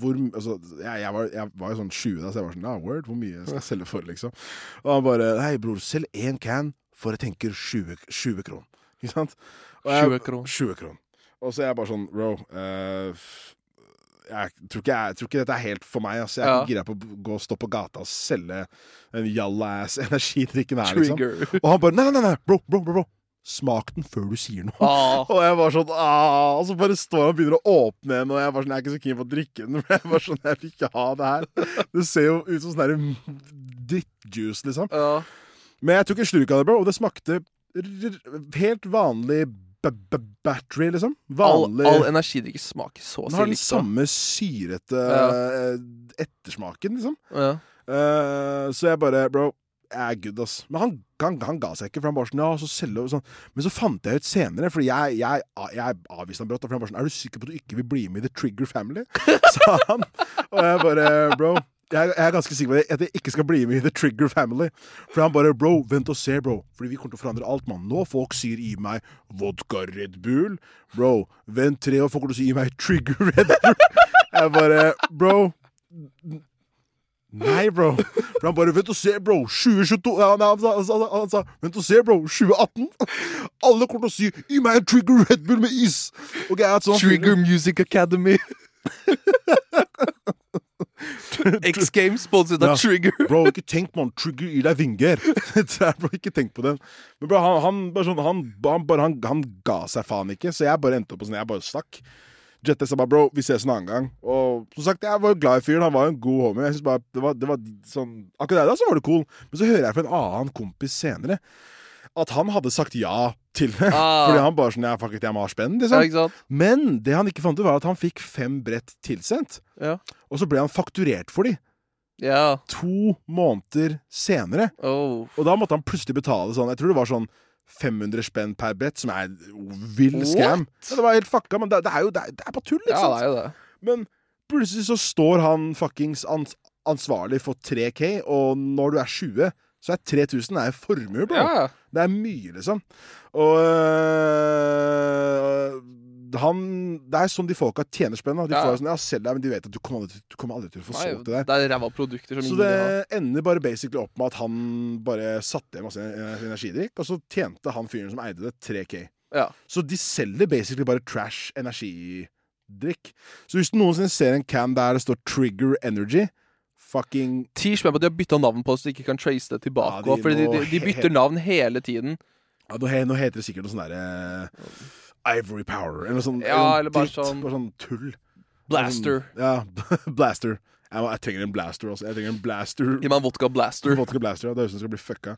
hvor, altså, jeg, jeg, var, jeg var jo sånn 20 da, så jeg var sånn Ja, word, hvor mye skal jeg selge for, liksom? Og han bare Hei, bror, selg én can for jeg tenker 20, 20 kron. Ikke sant? Og jeg- 20 kron. 20 kron. Og så er jeg bare sånn Bro, uh, jeg, tror ikke jeg tror ikke dette er helt for meg. Altså. Jeg er Ja. gira på å gå og stå på gata og selge den jalla-ass [LAUGHS] energidrikken her, liksom. Og han bare Nei, nei, nei, bro, bro, bro, bro. Smak den før du sier noe. Ah. [LAUGHS] Og jeg var sånn ah, Og så bare står han og begynner å åpne den, og jeg var sånn, jeg er ikke så keen på å drikke den. [LAUGHS] Men jeg var sånn, jeg vil ikke ha det her. Det ser jo ut som sånn drittjuice, liksom. Ja. Men jeg tok en slurk av det, bro, og det smakte helt vanlig battery, liksom. All, Vanlig all energidrikke smaker så å Den si har den samme syrete Ja. eh, ettersmaken, liksom. Ja. Uh, så jeg bare Bro, er good, ass. Men han, han, han ga seg ikke, for han bare sånn Ja, så selge sånn. Men så fant jeg ut senere, fordi jeg, jeg, jeg avviste han brått. For han bare sånn Er du sikker på at du ikke vil bli med i The Trigger Family? [LAUGHS] sa han. Og jeg bare Bro. Jeg, jeg er ganske sikker på at jeg ikke skal bli med i The Trigger Family. For han bare Bro, vent og se, bro. Fordi vi kommer til å forandre alt, mann. Nå folk sier i meg vodka Red Bull. Bro, vent tre år, folk kommer til å si i meg Trigger Red Bull. Jeg bare Bro Nei, bro. For han bare Vent og se, bro. 2022 ja, nei, han, sa, han, sa, Vent og se, bro. 2018. Alle kommer til å si Gi meg en Trigger Red Bull med is. Okay, sånn Trigger Music Academy. [LAUGHS] X Games sponset av Ja. Trigger. Bro, ikke tenk man, Trigger gir deg vinger. [LAUGHS] Er, ikke tenk på den. Men bro, han, han, bare sånn, han, han, han, han ga seg faen ikke, så jeg bare endte opp på sånn, jeg bare stakk. Jette sa bare bro, vi ses en annen gang. Og som sagt, jeg var glad i fyren, han var jo en god homie. Jeg synes bare, det var, det var sånn Akkurat der da så var det cool. Men så hører jeg fra en annen kompis senere at han hadde sagt ja til det. [LAUGHS] Ah. Fordi han bare sånn Ja, fuck it, jeg må ha spenn, liksom. Ja. Men det han ikke fant ut, var at han fikk fem brett tilsendt. Ja. Og så ble han fakturert for de ja. to måneder senere. Oh. Og da måtte han plutselig betale sånn Jeg tror det var sånn 500 spenn per brett, som er vill scam. Ja, det var helt fucka, men det, det er jo det det er på tull, ikke Ja, det er jo det. Men plutselig så står han fuckings ans ansvarlig for 3K, og når du er 20, så er 3000 er formue, bro. Ja. Det er mye, liksom. Og øh, han Det er sånn de folka tjener spenn. De Ja. får sånn, ja, selg deg, men de vet at du kommer aldri, du kommer aldri til å få solgt det der. det er ræva produkter som Så det ender bare basically opp med at han bare satte igjen masse energidrikk, og så tjente han fyren som eide det, 3K. Ja. Så de selger basically bare trash energidrikk. Så hvis du noensinne ser en can der det står Trigger Energy Fucking Ti spenn på at de har bytta navn på det, så de ikke kan trace det tilbake. Ja, de fordi de, de, de bytter navn hele tiden. ja, nå, heter det sikkert noe sånn derre Ivory Power, eller noe sånt. Ja, eller bare dritt. sånn- Bare sånn tull. Blaster. Sånn, ja, [LAUGHS] blaster. Jeg, jeg trenger en blaster også. Jeg trenger en blaster. Gi meg en vodka blaster. Vodka blaster, ja. Det høres ut som det skal bli fucka.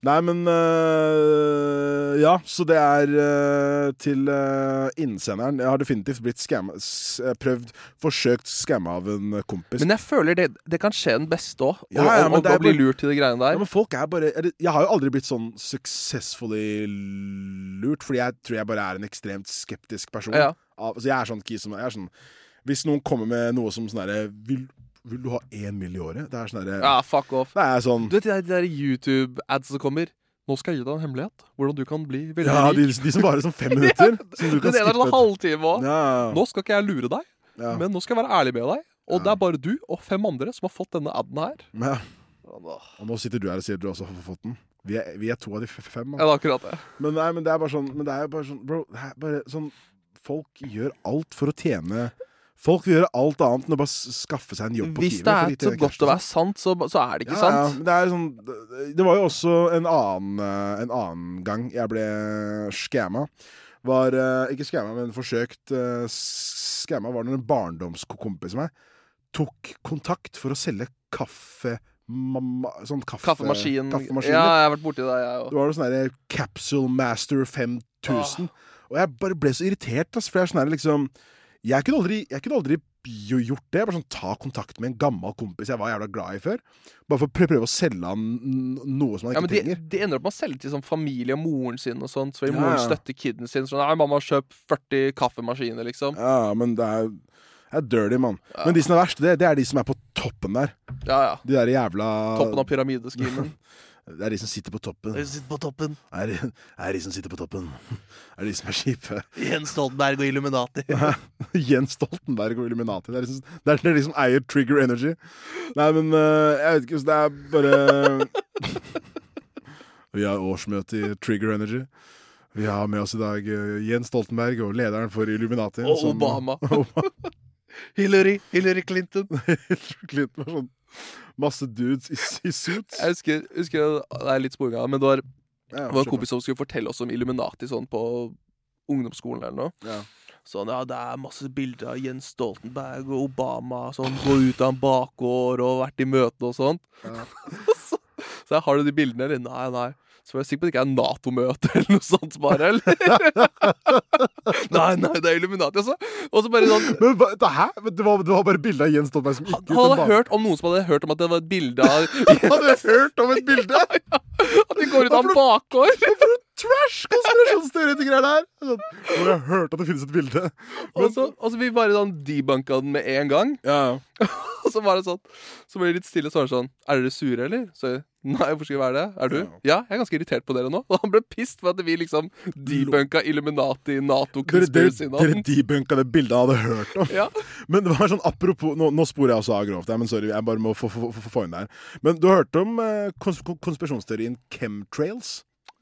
Nei, men øh, Ja, så det er øh, til øh, innsenderen. Jeg har definitivt blitt skamma Prøvd, forsøkt skamma av en kompis. Men jeg føler det, det kan skje den beste òg. Ja, ja, å det er bli lurt til de greiene der. ja, men folk er bare eller, Jeg har jo aldri blitt sånn successfully lurt, fordi jeg tror jeg bare er en ekstremt skeptisk person. Ja. Altså, jeg er sånn kis som jeg er sånn Hvis noen kommer med noe som sånn derre vil, du ha én mill. i året? Det er sånn derre Ja, fuck off. Det er sånn Du vet de der, de YouTube-ads som kommer? Nå skal jeg gi deg en hemmelighet. Hvordan du kan bli veldig Ja, de, rik. de som varer sånn fem [LAUGHS] minutter. som du kan det er en halvtime òg. Ja. Nå skal ikke jeg lure deg, Ja. men nå skal jeg være ærlig med deg. Og det er bare du og fem andre som har fått denne aden her. Ja. Og nå sitter du her og sier du også har fått den. Vi er, vi er to av de fem. Ja, akkurat det. Men, nei, men det er bare sånn Men det er bare sånn Bro, det er bare sånn Folk gjør alt for å tjene Folk vil gjøre alt annet enn å bare skaffe seg en jobb på Hvis det er så godt å være sant, så, så er det ikke Ja, sant. Ja, det sånn det- Det var jo også en annen, eh, en annen gang jeg ble skamma. Var eh, Ikke skamma, men forsøkt skamma var når en barndomskompis av meg tok kontakt for å selge kaffe... Mamma, sånn kaffe, Kaffemaskin. kaffemaskiner. Ja, jeg har vært borti det, jeg Det òg. var noe sånn Capsule Master 5000. Og jeg bare ble så irritert, ass, for jeg er sånn liksom Jeg kunne aldri, jeg kunne aldri gjort det. Bare sånn Ta kontakt med en gammel kompis jeg var jævla glad i før. Bare for å prøve, å selge han noe som han Ja, ikke men de, trenger. de ender opp med å selge til sånn familie og moren sin og sånt. Så vil Ja, moren støtte kiden sin. Sånn, Nei, mamma kjøp 40 kaffemaskiner, liksom. Ja, men det er, det er dirty, mann. Men de som er verst, det, det er de som er på toppen der. Ja, ja. De der jævla Toppen av pyramideskimen. [LAUGHS] Det er de som sitter på toppen. De som sitter på toppen. Det er, er de som sitter på toppen. [LAUGHS] Det er de som er kjipe. Jens Stoltenberg og Illuminati. [LAUGHS] Jens Stoltenberg og Illuminati. Det er, liksom, det, er, det er de som eier Trigger Energy. Nei, men eh, jeg vet ikke så Det er bare [LAUGHS] Vi har årsmøte i Trigger Energy. Vi har med oss i dag eh, Jens Stoltenberg og lederen for Illuminati. Og som- Obama. Hillary. Hillary Clinton. Hillary Clinton var sånn masse dudes i, i suits. Jeg husker, husker Det er litt sporing av men det var, Ja, det var en kompis som skulle fortelle oss om Illuminati sånn på ungdomsskolen eller noe. Ja. Sånn, ja, det er masse bilder av Jens Stoltenberg og Obama. Sånn, Gå ut av en bakgård og vært i møte og sånt. Ja. [LAUGHS] så, så har du de bildene, eller? Nei, nei. Så var jeg sikker på at det ikke er Nato-møte eller noe sånt bare, eller? [LAUGHS] nei, nei, det er Illuminati, altså. Og så bare sånn Men hva, det, her, Det var, det var bare bilde av Jens Stoltenberg som gikk ut Han hadde hørt om noen som hadde hørt om at det var et bilde av [LAUGHS] Han hadde hørt om et bilde! [LAUGHS] At de går ut av en bakgård! Trash konspirasjonsteoretikere er det her! «Å, jeg har hørt at det finnes et bilde. Og så, og så vi bare sånn debunka den med en gang. Ja, [LAUGHS] Og så var det sånn Så ble det litt stille, så var det sånn Er dere sure, eller? Så Nei, hvorfor skal vi være det? Er du? Ja, jeg er ganske irritert på dere nå. Og han ble pissed for at vi liksom debunka Illuminati, Nato, Dere, dere, conspiracy dere debunka det bildet jeg hadde hørt om. Ja. Men det var sånn apropos Nå, nå sporer jeg også av grovt, men sorry, jeg bare må få, få, få, få inn det her. Men du har hørt om eh, kons konspirasjonsteorien chemtrails?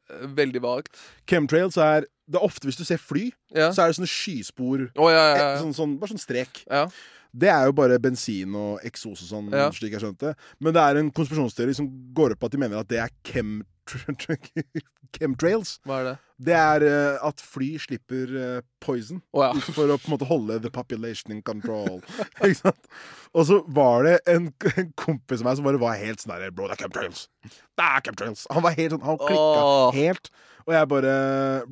Veldig vagt. Chemtrails er Det er ofte hvis du ser fly, Ja. så er det sånne skyspor. Oh, ja, ja. Eh, Sånn, sånn, bare sånn strek. Ja. Det er jo bare bensin og eksos og sånn, slik jeg skjønte. Men det er en konspirasjonsteori som går opp på at de mener at det er chem [LAUGHS] chemtrails. Hva er det? Det er uh, at fly slipper uh, poison oh, ja. [LAUGHS] for å på en måte holde the population in control. [LAUGHS] Ikke sant? Og så var det en, en kompis av meg som bare var helt sånn der Bro, det er chemtrails. Det er chemtrails. Han var helt sånn, han klikka oh. helt. Og jeg bare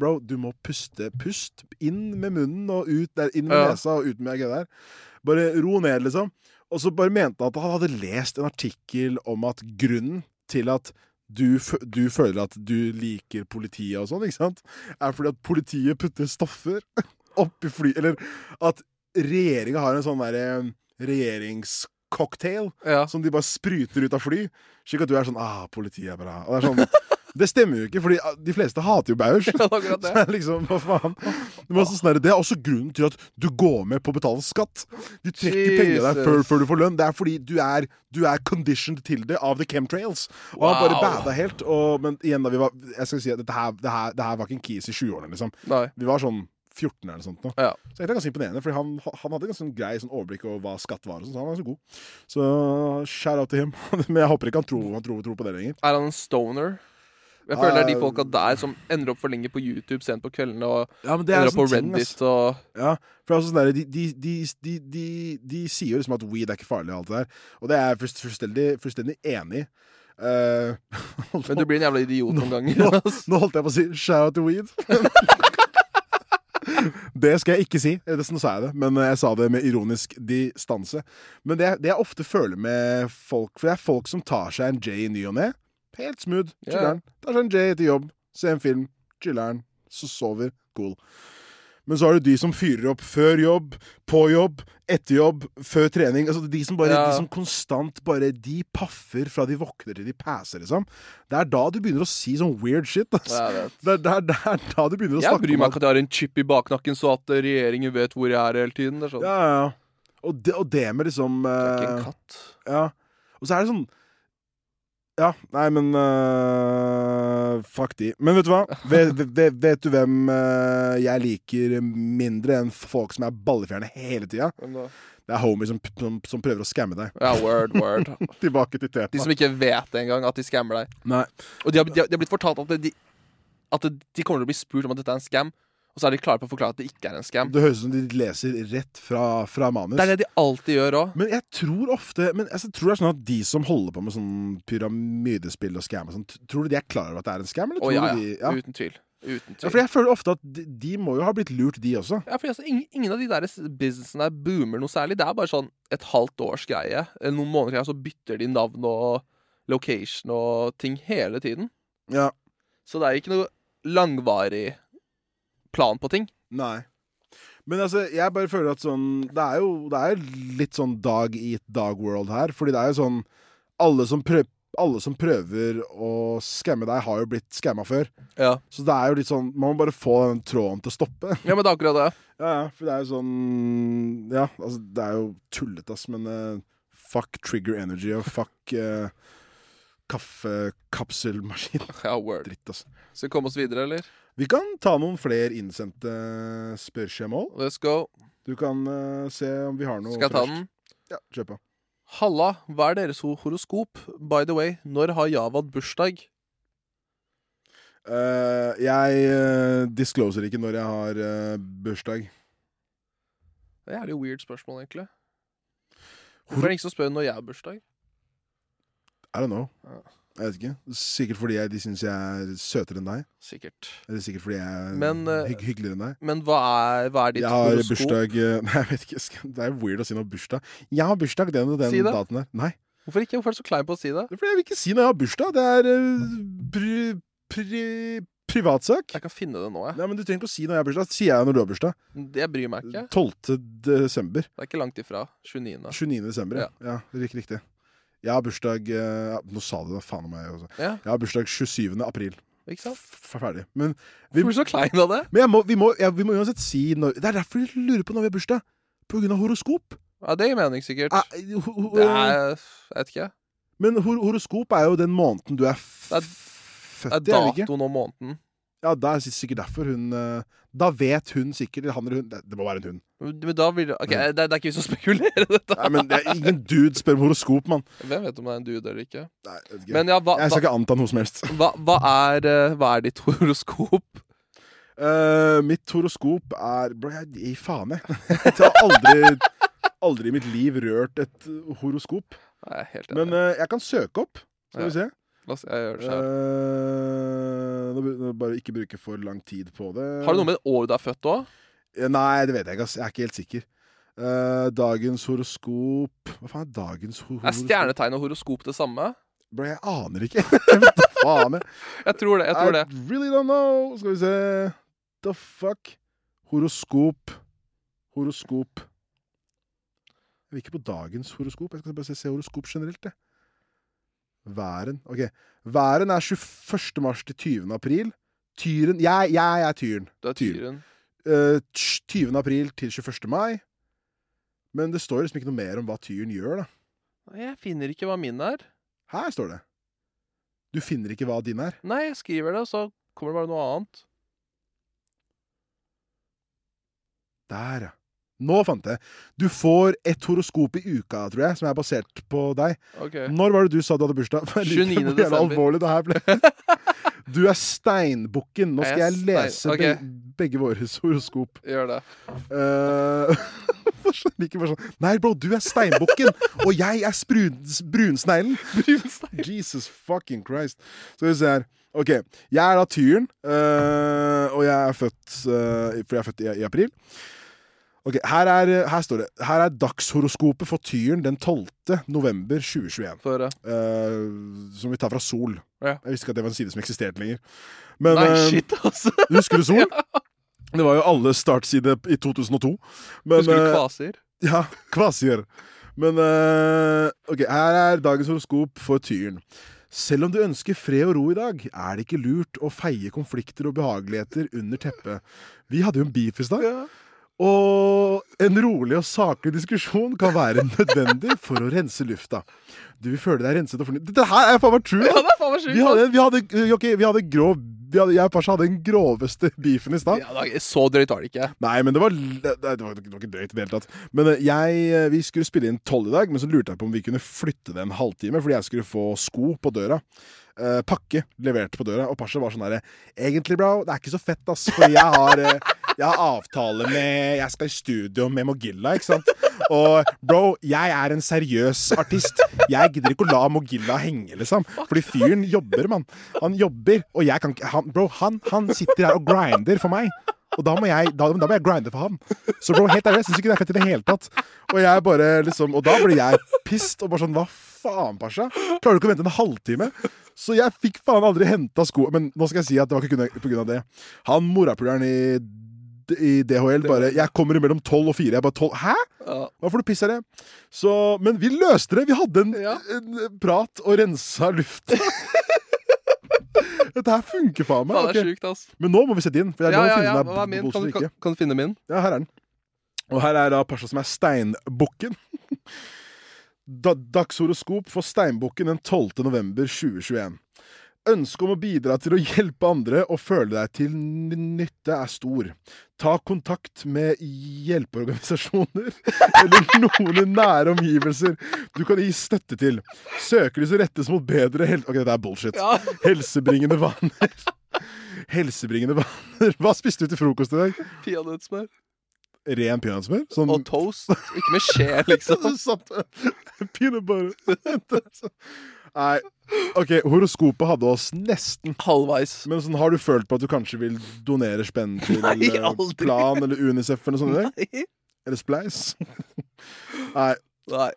Bro, du må puste. Pust inn med munnen og ut der, inn med Ja. nesa og ut med det der. Bare ro ned, liksom. Og så bare mente han at han hadde lest en artikkel om at grunnen til at du, du føler at du liker politiet og sånn, ikke sant? Er fordi at politiet putter stoffer [LAUGHS] oppi fly Eller at regjeringa har en sånn derre regjeringscocktail Ja. som de bare spruter ut av fly. Slik at du er sånn Ah, politiet er bra. Og det er sånn Det stemmer jo ikke, Fordi ah, de fleste hater jo Bausch. [LAUGHS] Ja, det er akkurat det. Så er liksom, hva faen det, sånn der, det er også grunnen til at du går med på å betale skatt. De trekker pengene der før, før du får lønn. Det er fordi du er, du er conditioned til det av the chemtrails. Og han bare Wow. bada helt. Og, men igjen, da vi var Jeg skal si at dette her, det her, det her var ikke en kis i 20-årene, liksom. Nei. Vi var sånn 14 eller sånt. Nå. Ja. Så egentlig ganske imponerende, for han, han hadde ganske sånn grei sånn overblikk over hva skatt var. Og sånt, så han var ganske god. Så shout out til him. [LAUGHS] Men jeg håper ikke han tror, han tror, tror på det lenger. Er han en stoner? Jeg føler det er de Eh, folka der som ender opp for lenge på YouTube sent på kveldene og Ja, er ender opp på ting, Reddit og Ja, for er sånn der, de, de, de, de, de, de sier jo liksom at weed er ikke farlig og alt det der. Og det er jeg fullst- fullstendig, fullstendig enig i. [LAUGHS] Uh, Men du blir en jævla idiot noen ganger. nå, nå holdt jeg på å si shout out to weed. [LAUGHS] det skal jeg ikke si. Eh, Nå sa jeg det, men jeg sa det med ironisk distanse. Men det, det jeg ofte føler med folk For det er folk som tar seg en J i ny og ne. Helt smooth. Chiller'n. Yeah. Tar seg en J etter jobb, ser en film, chiller'n, så sover. Cool. Men så har du de som fyrer opp før jobb, på jobb, etter jobb, før trening. Altså De som bare, Ja. de som konstant bare De paffer fra de våkner til de passer, liksom. Det er da du begynner å si sånn weird shit. Altså. Jeg. Det, er, det, er, det er da du begynner å Jeg snakke bryr meg om ikke at jeg har en chip i baknakken, så at eh, regjeringen vet hvor jeg er hele tiden. Det er sånn. Ja, ja, ja. Og det, og det med liksom Jeg er ikke eh, en katt. Ja. Og så er det sånn Ja, nei, men uh, Fuck de. Men vet du hva? Vet, vet, vet du hvem uh, jeg liker mindre enn folk som er ballefjerne hele tida? Det er homies som, som, som prøver å skamme deg. Ja, word, word. [LAUGHS] Tilbake til tema. De som ikke vet engang at de skammer deg. Nei. Og de har, de har, de har blitt fortalt at de, at de kommer til å bli spurt om at dette er en scam, og så er de klare på å forklare at det ikke er en scam. Det høres ut som de leser rett fra, fra manus. Det er det de alltid gjør òg. Men jeg tror ofte Men jeg tror det er sånn at de som holder på med sånn pyramidespill og scam og sånn, tror du de er klar over at det er en scam? Eller tror ja, du de, ja. Uten tvil. Uten Ja, tvil. for jeg føler ofte at de, de må jo ha blitt lurt, de også. Ja, for altså, ingen, ingen av de der businessene der boomer noe særlig. Det er bare sånn et halvt års greie. Eller Noen måneder greie, så bytter de navn og location og ting hele tiden. Ja. Så det er ikke noe langvarig plan på ting. Nei. Men altså, jeg bare føler at sånn Det er jo det er litt sånn dog eat dog world her. Fordi det er jo sånn Alle som, prøv, alle som prøver å skamme deg, har jo blitt skamma før. Ja. Så det er jo litt sånn Man må bare få den tråden til å stoppe. Ja, men det er akkurat det. [LAUGHS] Ja, ja, for det er jo sånn Ja, altså, det er jo tullete, ass, men uh, fuck trigger energy og fuck uh, kaffekapselmaskin. Ja, word. Dritt, ass. Skal vi komme oss videre, eller? Vi kan ta noen flere innsendte spørsmål. Let's go. Du kan uh, se om vi har noe Skal jeg ta den? Ja, kjør på. Halla, hva er deres horoskop? By the way, når har Javad bursdag? Uh, jeg uh, discloser ikke når jeg har uh, bursdag. Det er jo weird spørsmål, egentlig. Hvorfor er det ingen som spør når jeg har bursdag? I don't know. Ja. Jeg vet ikke. Sikkert fordi jeg, de syns jeg er søtere enn deg. Sikkert. Eller sikkert fordi jeg er Men, eh, hygg hyggeligere enn deg. Men hva er, hva er ditt Jeg har bursdag eh, [LAUGHS] Nei, jeg vet ikke. Det er weird å si noe bursdag. Jeg har bursdag den og den Si det. datoen der. Nei. Hvorfor ikke? Hvorfor er du så klein på å si det? Fordi jeg vil ikke si når jeg har bursdag. Det er uh, pri, pri, privatsak. Jeg kan finne det nå, jeg. Nei, men Du trenger ikke å si når jeg har bursdag. Sier jeg når du har bursdag. Det bryr meg ikke. 12. desember. Det er ikke langt ifra. 29. 29. desember, ja. ja. riktig, riktig. Jeg har bursdag eh, Nå sa du det, faen om meg også. Ja. Jeg har bursdag 27. april. Ikke sant? F ferdig. Men Hvorfor er du så klein av det? Men jeg må, vi, må, ja, vi må uansett si når Det er derfor jeg lurer på når vi har bursdag. På grunn av horoskop. Ja, det gir mening, sikkert. Ah, ho, ho, Det er Jeg vet ikke. Men hor horoskop er jo den måneden du er Det er- født Det i, er er datoen og måneden. Ja, det er sikkert derfor hun eh, Da vet hun sikkert Han eller hun Det, det må være en hun. Men da blir det Ok, det, det er ikke vi som spekulerer dette. Nei, men det er ingen dude spør om horoskop, mann. Hvem vet om det er en dude eller ikke? Nei, ikke. Men ja, hva, jeg skal hva, ikke anta noe som helst. hva, hva, er, eh, hva er ditt horoskop? Uh, mitt horoskop er Bro, jeg gir faen, jeg. [LAUGHS] Jeg har aldri, aldri i mitt liv rørt et horoskop. Jeg er helt enig. Men uh, jeg kan søke opp. Skal vi se. La oss jeg gjør det sjøl. Uh, nå bare ikke bruke for lang tid på det. Har det noe med året du er født òg? Eh, Nei, det vet jeg ikke. Jeg er ikke helt sikker. Uh, dagens horoskop Hva faen er dagens ho Er stjernetegn og horoskop det samme? Bro, jeg aner ikke. [LAUGHS] Faen. Jeg. Jeg tror det. jeg tror det I really don't know. Skal vi se The fuck? Horoskop. Horoskop. Jeg vil ikke på dagens horoskop. Jeg skal bare se, se horoskop generelt, jeg. Væren. Ok. Væren er 21. mars til 20. april. Tyren Jeg, jeg er tyren. Du er tyren. tyren. Uh, 20. april til 21. mai. Men det står liksom ikke noe mer om hva tyren gjør, da. Jeg finner ikke hva min er. Her står det. Du finner ikke hva din er. Nei, jeg skriver det, og så kommer det bare noe annet. Der, ja. Nå fant jeg. Du får et horoskop i uka, tror jeg, som er basert på deg. Okay. Når var det du sa du hadde bursdag? For jeg liker 29. hvor jævla desember. [LAUGHS] Du er steinbukken. Nå skal jeg lese okay. begge, begge våre horoskop. Gjør det. Uh, bare sånn Nei, bro, du er steinbukken, og jeg er brunsneglen. brunsneglen. Jesus fucking Christ. Skal vi se her. OK. Jeg er da tyren, uh, og jeg er født uh, For jeg er født i, i april. Ok, her, er, her står det Her er dagshoroskopet for tyren den 12. november 2021. Få høre. Eh, som vi tar fra Sol. Ja. Jeg visste ikke at det var en side som eksisterte lenger. Men, Nei, eh, shit, altså. Husker du Sol? [LAUGHS] Det var jo alle startsider i 2002. Men, Husker du eh, Kvasir? Ja, [LAUGHS] Kvasir. Men uh, OK, her er dagens horoskop for tyren. Selv om du ønsker fred og ro i dag, er det ikke lurt å feie konflikter og behageligheter under teppet. Vi hadde jo en beef i stad. Og en rolig og saklig diskusjon kan være nødvendig for å rense lufta. Du vil føle deg renset og fornyet. Dette her er faen meg true! Ja, det er faen meg sjukt, Vi hadde, vi hadde, ok, vi hadde grov vi hadde, Jeg og Pasha hadde den groveste beefen i stad. Ja, så drøyt var det ikke. Nei, men det var, det, var, det var ikke drøyt i det hele tatt. Men eh, jeg, eh, vi skulle spille inn tolv i dag, men så lurte jeg på om vi kunne flytte det en halvtime, fordi jeg skulle få sko på døra. Eh, pakke levert på døra, og Pasha var sånn derre Egentlig, bro, det er ikke så fett, ass, for jeg har, eh, jeg har avtale med Jeg skal i studio med Mogilla, ikke sant? Og bro, jeg er en seriøs artist. Jeg gidder ikke å la Mogilla henge, liksom. Fordi fyren jobber, mann. Han jobber, og jeg kan ikke han, Bro, han, han sitter her og grinder for meg. Og da må jeg, da, da må jeg grinde for han. Så bro, helt ærlig, jeg syns ikke det er fett i det hele tatt. Og jeg bare liksom Og da blir jeg pissed og bare sånn Hva faen, Pasha? Klarer du ikke å vente en halvtime? Så jeg fikk faen aldri henta sko. Men nå skal jeg si at det var ikke pga. det. Han morapuleren i i DHL bare Jeg kommer mellom tolv og fire. Jeg bare tolv Hæ?! Hva får du piss av det? Så, men vi løste det. Vi hadde en, en prat og rensa lufta. [LAUGHS] Dette her funker faen meg. Faen, det er ok. ass. Men nå må vi sette inn. For jeg Ja, ja, ja. Hva er min? Kan, kan, kan du finne min? Ja, her er den. Og her er da Pasha som er steinbukken. [LAUGHS] Dagshoroskop for steinbukken den 12. november 2021. Ønsket om å bidra til å hjelpe andre og føle deg til nytte er stor. Ta kontakt med hjelpeorganisasjoner [LAUGHS] eller noen i nære omgivelser du kan gi støtte til. Søkelyset rettes mot bedre hel... Ok, dette er bullshit. [LAUGHS] Helsebringende vaner. Helsebringende vaner. Hva spiste du til frokost i dag? Peanøttsmør. Ren peanøttsmør? Sånn Og toast. Ikke med skje, [LAUGHS] liksom. Satt Peanut butter. Nei. OK, horoskopet hadde oss nesten. Halvveis. Men sånn, har du følt på at du kanskje vil donere spenn til Nei, eller aldri. Plan eller Unicef eller sånt? Nei. Eller Spleis? [LAUGHS] Nei. Nei.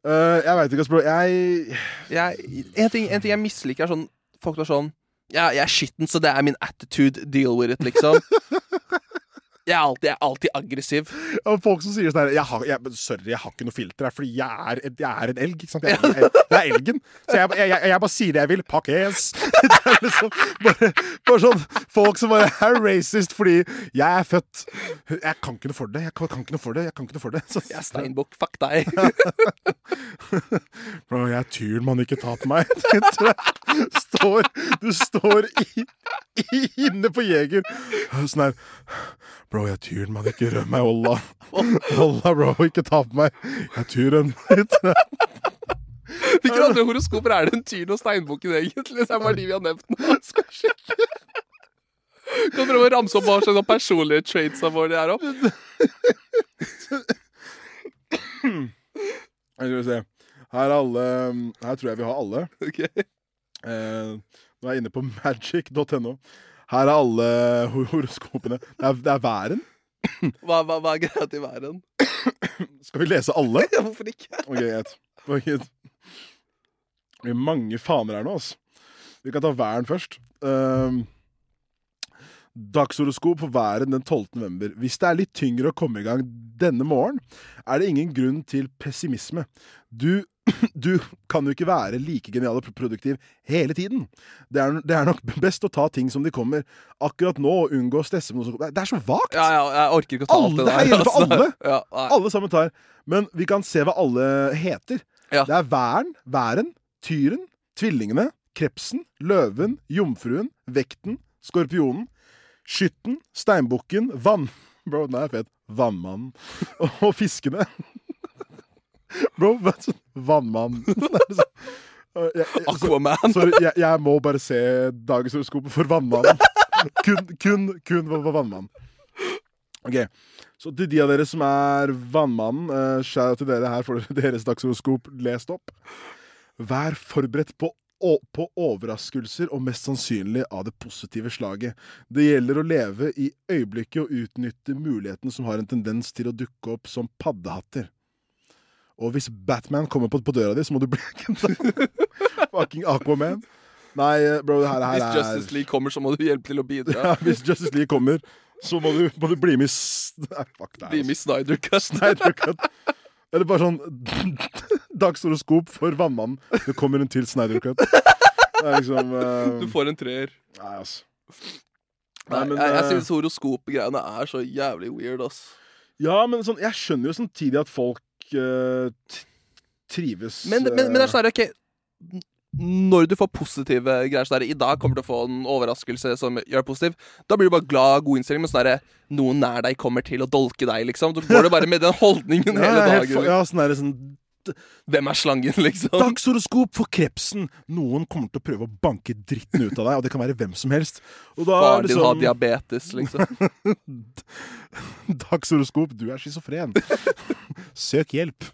Uh, jeg veit ikke, ass, bro. Jeg Jeg, en, ting, en ting jeg misliker, er sånn Folk er sånn ja, jeg er skitten, så det er min attitude. Deal with it, liksom. [LAUGHS] Jeg er alltid, jeg er alltid aggressiv. Og folk som sier sånn her jeg har, jeg, Sorry, jeg har ikke noe filter her, fordi jeg er, jeg er en elg. Ikke sant? Jeg, jeg, jeg er elgen. Så jeg, bare sier det jeg vil. Pakkes! [LAUGHS] Det er liksom bare, bare sånn Folk som bare er racist fordi jeg er født Jeg kan ikke noe for det. Jeg kan, kan ikke noe for det. Jeg kan ikke noe for det. Så, Jeg er steinbukk. Fuck deg. [LAUGHS] Bro, jeg er tyren man ikke tar på meg. [LAUGHS] Står, du står i, i, inne på Jeger. Sånn her Bro, jeg er tyren man ikke rør meg, Olla. Olla, bro, ikke ta på meg. Jeg er tyren. Hvilke andre horoskoper er det en tyren og steinbukken, egentlig? Det er bare de vi har nevnt. [LAUGHS] Skal sjekke. Kan du prøve å ramse opp hva slags personlige traits av våre det er opp? Skal vi se. Her er alle Her tror jeg vi har alle. Okay. Eh, nå er jeg inne på magic.no. Her er alle hor horoskopene. Det er, det er væren. Hva, hva, hva er greia til væren? Skal vi lese alle? [LAUGHS] Ja, hvorfor ikke? Ok, greit. Ok. Det er mange faner her nå, altså. Vi kan ta væren først. Um, dagshoroskop for væren den 12. november. Hvis det er litt tyngre å komme i gang denne morgen, er det ingen grunn til pessimisme. Du, du kan jo ikke være like genial og produktiv hele tiden. Det er, det er nok best å ta ting som de kommer. Akkurat nå og unngå å stresse med noe som Det er så vagt! Ja, ja, jeg orker ikke å ta Alle, det det der. Det gjelder for altså. alle. [LAUGHS] Ja. Alle sammen tar. Men vi kan se hva alle heter. Ja. Det er væren, væren, tyren, tvillingene, krepsen, løven, jomfruen, vekten, skorpionen, skytten, steinbukken, vann... [LAUGHS] Bro, den er fet. Vannmannen. [LAUGHS] Og fiskene. Bro, [LAUGHS] er sånn Vannmann. Liksom- Jeg- jeg- Aquaman. Sorry, jeg, jeg må bare se dagens horoskop for vannmannen. [LAUGHS] Kun, kun, kun for vannmannen. Ok, så til de av dere som er vannmannen, uh, shout out til dere her for [LAUGHS] deres dagshoroskop lest opp. Vær forberedt på, å, på overraskelser og mest sannsynlig av det positive slaget. Det gjelder å leve i øyeblikket og utnytte mulighetene som har en tendens til å dukke opp som paddehatter. Og hvis Batman kommer på, på døra di, så må du bli [LAUGHS] Fucking Aquaman. Nei, eh, bro, det her, her Hvis Justice League kommer, så må du hjelpe til å bidra. ja, Hvis Justice League kommer, så må du, må du bli med i Nei, fuck det Bli med i Snyder Cut. Snyder Cut. Eller bare sånn [LAUGHS] dagshoroskop for vannmannen. Det kommer en til Snyder Cut. Det er liksom uh... Du får en treer. Nei, altså. Nei, men, jeg, jeg syns synes horoskopgreiene er så jævlig weird, ass. Ja, men sånn, jeg skjønner jo samtidig at folk eh, trives Men, men, men det er eh, sånn her, ok Når du får positive greier sånn I dag kommer du til å få en overraskelse som gjør positiv. Da blir du bare glad, god innstilling. Men sånn noen nær deg kommer til å dolke deg, liksom. Du går du bare med den holdningen hele dagen. ja, sånn der, sånn Hvem er slangen, liksom? Dagshoroskop for krepsen! Noen kommer til å prøve å banke dritten ut av deg, og det kan være hvem som helst. Og da er Faren din har sånn- diabetes, liksom. [LAUGHS] Dagshoroskop, du er schizofren. [LAUGHS] Søk hjelp.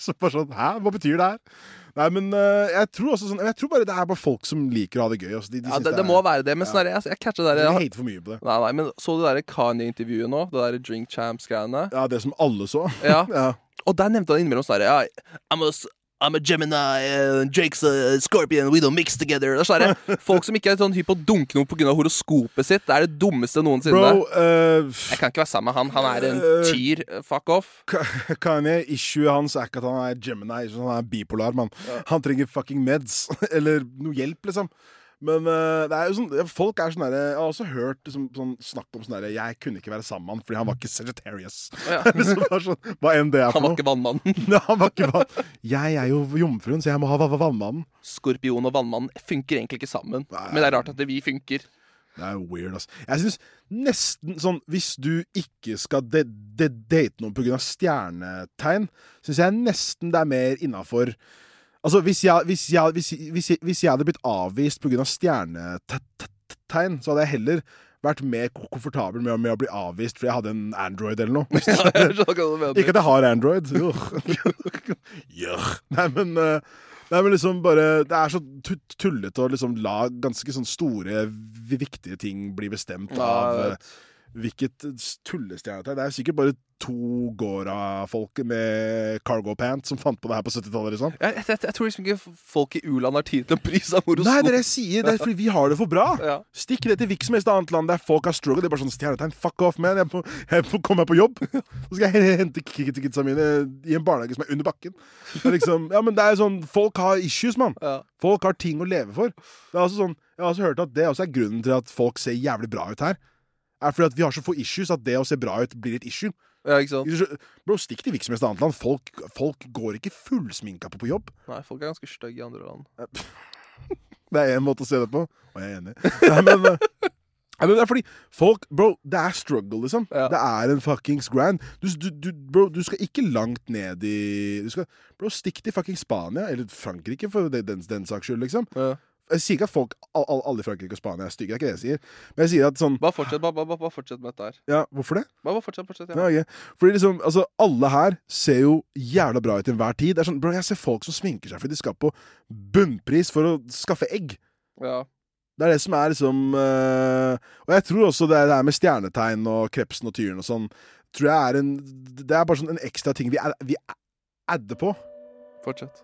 så [LAUGHS] bare sånn, Hæ, hva betyr det her? Nei, men uh, jeg tror også sånn Jeg tror bare det er bare folk som liker å ha det gøy. Altså. De, de Ja, det, det må være det. Men sånn der, jeg, jeg catcher det Jeg jeg hater for mye på det. Nei, nei, men Så du det der Kanye-intervjuet nå? Det der Drink Champs-greiene? Ja, det som alle så. Ja. [LAUGHS] ja. Og der nevnte han innimellom sånn herre ja, I'm I'm a Gemini, uh, Jake's a Scorpion, we don't mix together. Det er sånn [LAUGHS] Folk som ikke er sånn hypp på å dunke noe pga. horoskopet sitt. Det er det dummeste noensinne. Bro, uh, Jeg kan ikke være sammen med han. Han er en Øh, tyr. Fuck off. Ka- [LAUGHS] Kanye, issuet hans er ikke at han er Gemini, han er bipolar, mann. Han trenger fucking meds. [LAUGHS] Eller noe hjelp, liksom. Men øh, det er jo sånn folk er sånn Jeg har også hørt liksom, sånn snakk om sånn derre Jeg kunne ikke være sammen med han fordi han var ikke Sagittarius. Ja. [LAUGHS] liksom sånn, Hva enn det er Han for var noe. ikke vannmannen. [LAUGHS] Han var ikke vann. Jeg er jo jomfruen, så jeg må ha va- va- vannmannen. Skorpion og vannmannen funker egentlig ikke sammen. Men det er rart at det vi funker. Det er weird, altså. Jeg synes nesten sånn Hvis du ikke skal de de date noen pga. stjernetegn, syns jeg nesten det er mer innafor Altså, hvis jeg, hvis, jeg, hvis, hvis, jeg, hvis jeg hadde blitt avvist pga. stjernetegn, så hadde jeg heller vært mer komfortabel med, å- med å bli avvist fordi jeg hadde en Android eller noe. [LAUGHS] Ja, jeg mener. Ikke at jeg har Android. [LAUGHS] Nei, men eh, Nei, men liksom bare Det er så tu- tullete å liksom la ganske sånn store, viktige ting bli bestemt av jeg hvilket tullestjernetegn. Det er sikkert bare to Gora-folk med cargo pants som fant på det her på 70-tallet, liksom. Jeg, jeg, jeg, tror liksom ikke folk i u-land har tid til å bry seg om horoskop. Nei, er jeg sier. Det er fordi vi har det for bra. [LAUGHS] Ja. Stikk det til hvilket som helst annet land der folk har struggle. Det er bare sånn stjernetegn. Fuck off, man. Jeg, må, jeg komme meg på jobb. [LAUGHS] Så skal jeg hente kidsa mine i en barnehage som er under bakken. Det er liksom, ja, men det er sånn Folk har issues, mann. Ja. Folk har ting å leve for. Det er også sånn, jeg har også hørt at det også er grunnen til at folk ser jævlig bra ut her. Er fordi at vi har så få issues at det å se bra ut blir et issue. Ja, ikke sant? Bro, stikk til hvilket som helst annet land. Folk, folk går ikke fullsminka på på jobb. Nei, folk er ganske stygge i andre land. [LAUGHS] Det er én måte å se det på, og jeg er enig. Nei, men, nei, men det er fordi folk Bro, det er struggle, liksom. Det er en fuckings grind. Du, du, du, bro, du skal ikke langt ned i du skal, Bro, stikk til fucking Spania, eller Frankrike, for den, den, saks skyld, liksom. Jeg sier ikke at folk all- all- alle i Frankrike og Spania er stygge, det er ikke det jeg sier. Men jeg sier at sånn Bare fortsett, bare, bare, bare fortsett med dette her. Ja, hvorfor det? Bare, bare fortsett, fortsett. Ja, ok. Fordi liksom, altså, alle her ser jo jævla bra ut til enhver tid. Det er sånn, bro, Jeg ser folk som sminker seg fordi de skal på bunnpris for å skaffe egg. Ja. Det er det som er liksom øh, Og jeg tror også det det her med stjernetegn og krepsen og tyren og sånn Tror jeg er en Det er bare sånn en ekstra ting vi, vi adder på. Fortsett.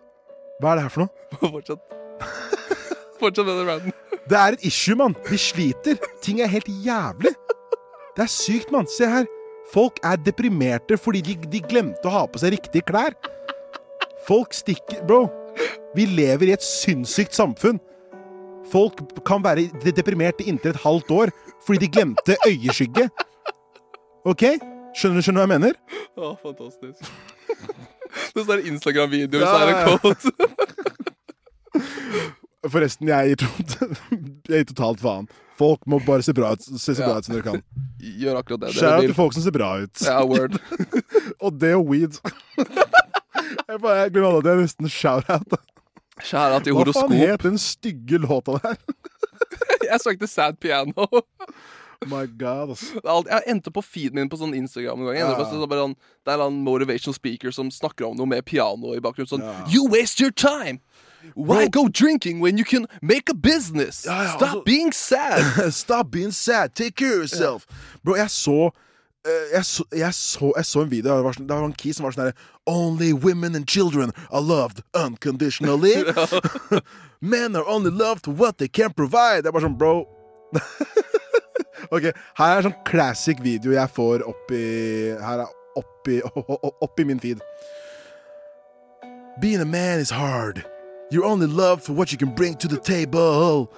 Hva er det her for noe? [LAUGHS] Fortsett. [LAUGHS] fortsett med den randen. Det er et issue, mann. Vi sliter. Ting er helt jævlig. Det er sykt, mann. Se her. Folk er deprimerte fordi de, de glemte å ha på seg riktige klær. Folk stikker Bro, vi lever i et sinnssykt samfunn. Folk kan være deprimerte inntil et halvt år fordi de glemte øyeskygge. OK? Skjønner du skjønner hva jeg mener? Å, fantastisk. Det står Instagram-videoer, Ja, så er det quote. [LAUGHS] Forresten, jeg gir, tot [LAUGHS] jeg gir totalt faen. Folk må bare se, bra ut, se så bra ut som dere kan. [LAUGHS] Gjør akkurat det Skjær til folk som ser bra ut. Ja, word. [LAUGHS] og det og weed. jeg, bare, jeg glemmer at jeg nesten shout-out. Shout out horoskop. Hva faen het den stygge låta der? Jeg søkte sad piano. My god, altså. Jeg endte på feeden min på sånn Instagram en gang. Ja. på Ja. sånn- Det er en motivational speaker som snakker om noe med piano i bakgrunnen. Sånn You waste your time! Why go drinking when you can make a business? Ja, ja, Stop altså- being sad! [LAUGHS] Stop being sad. Take care of yourself. Bro, jeg så eh, jeg så, jeg, så, jeg så en video Det var, sånn, det var en key som var sånn her Only women and children are loved unconditionally. [LAUGHS] [LAUGHS] Men are only loved what they can provide. Det er bare sånn, bro Ok, her er en sånn classic video jeg får opp i Her er oppi, oppi min feed. Being a man is hard. You're only loved for what you can bring to the table.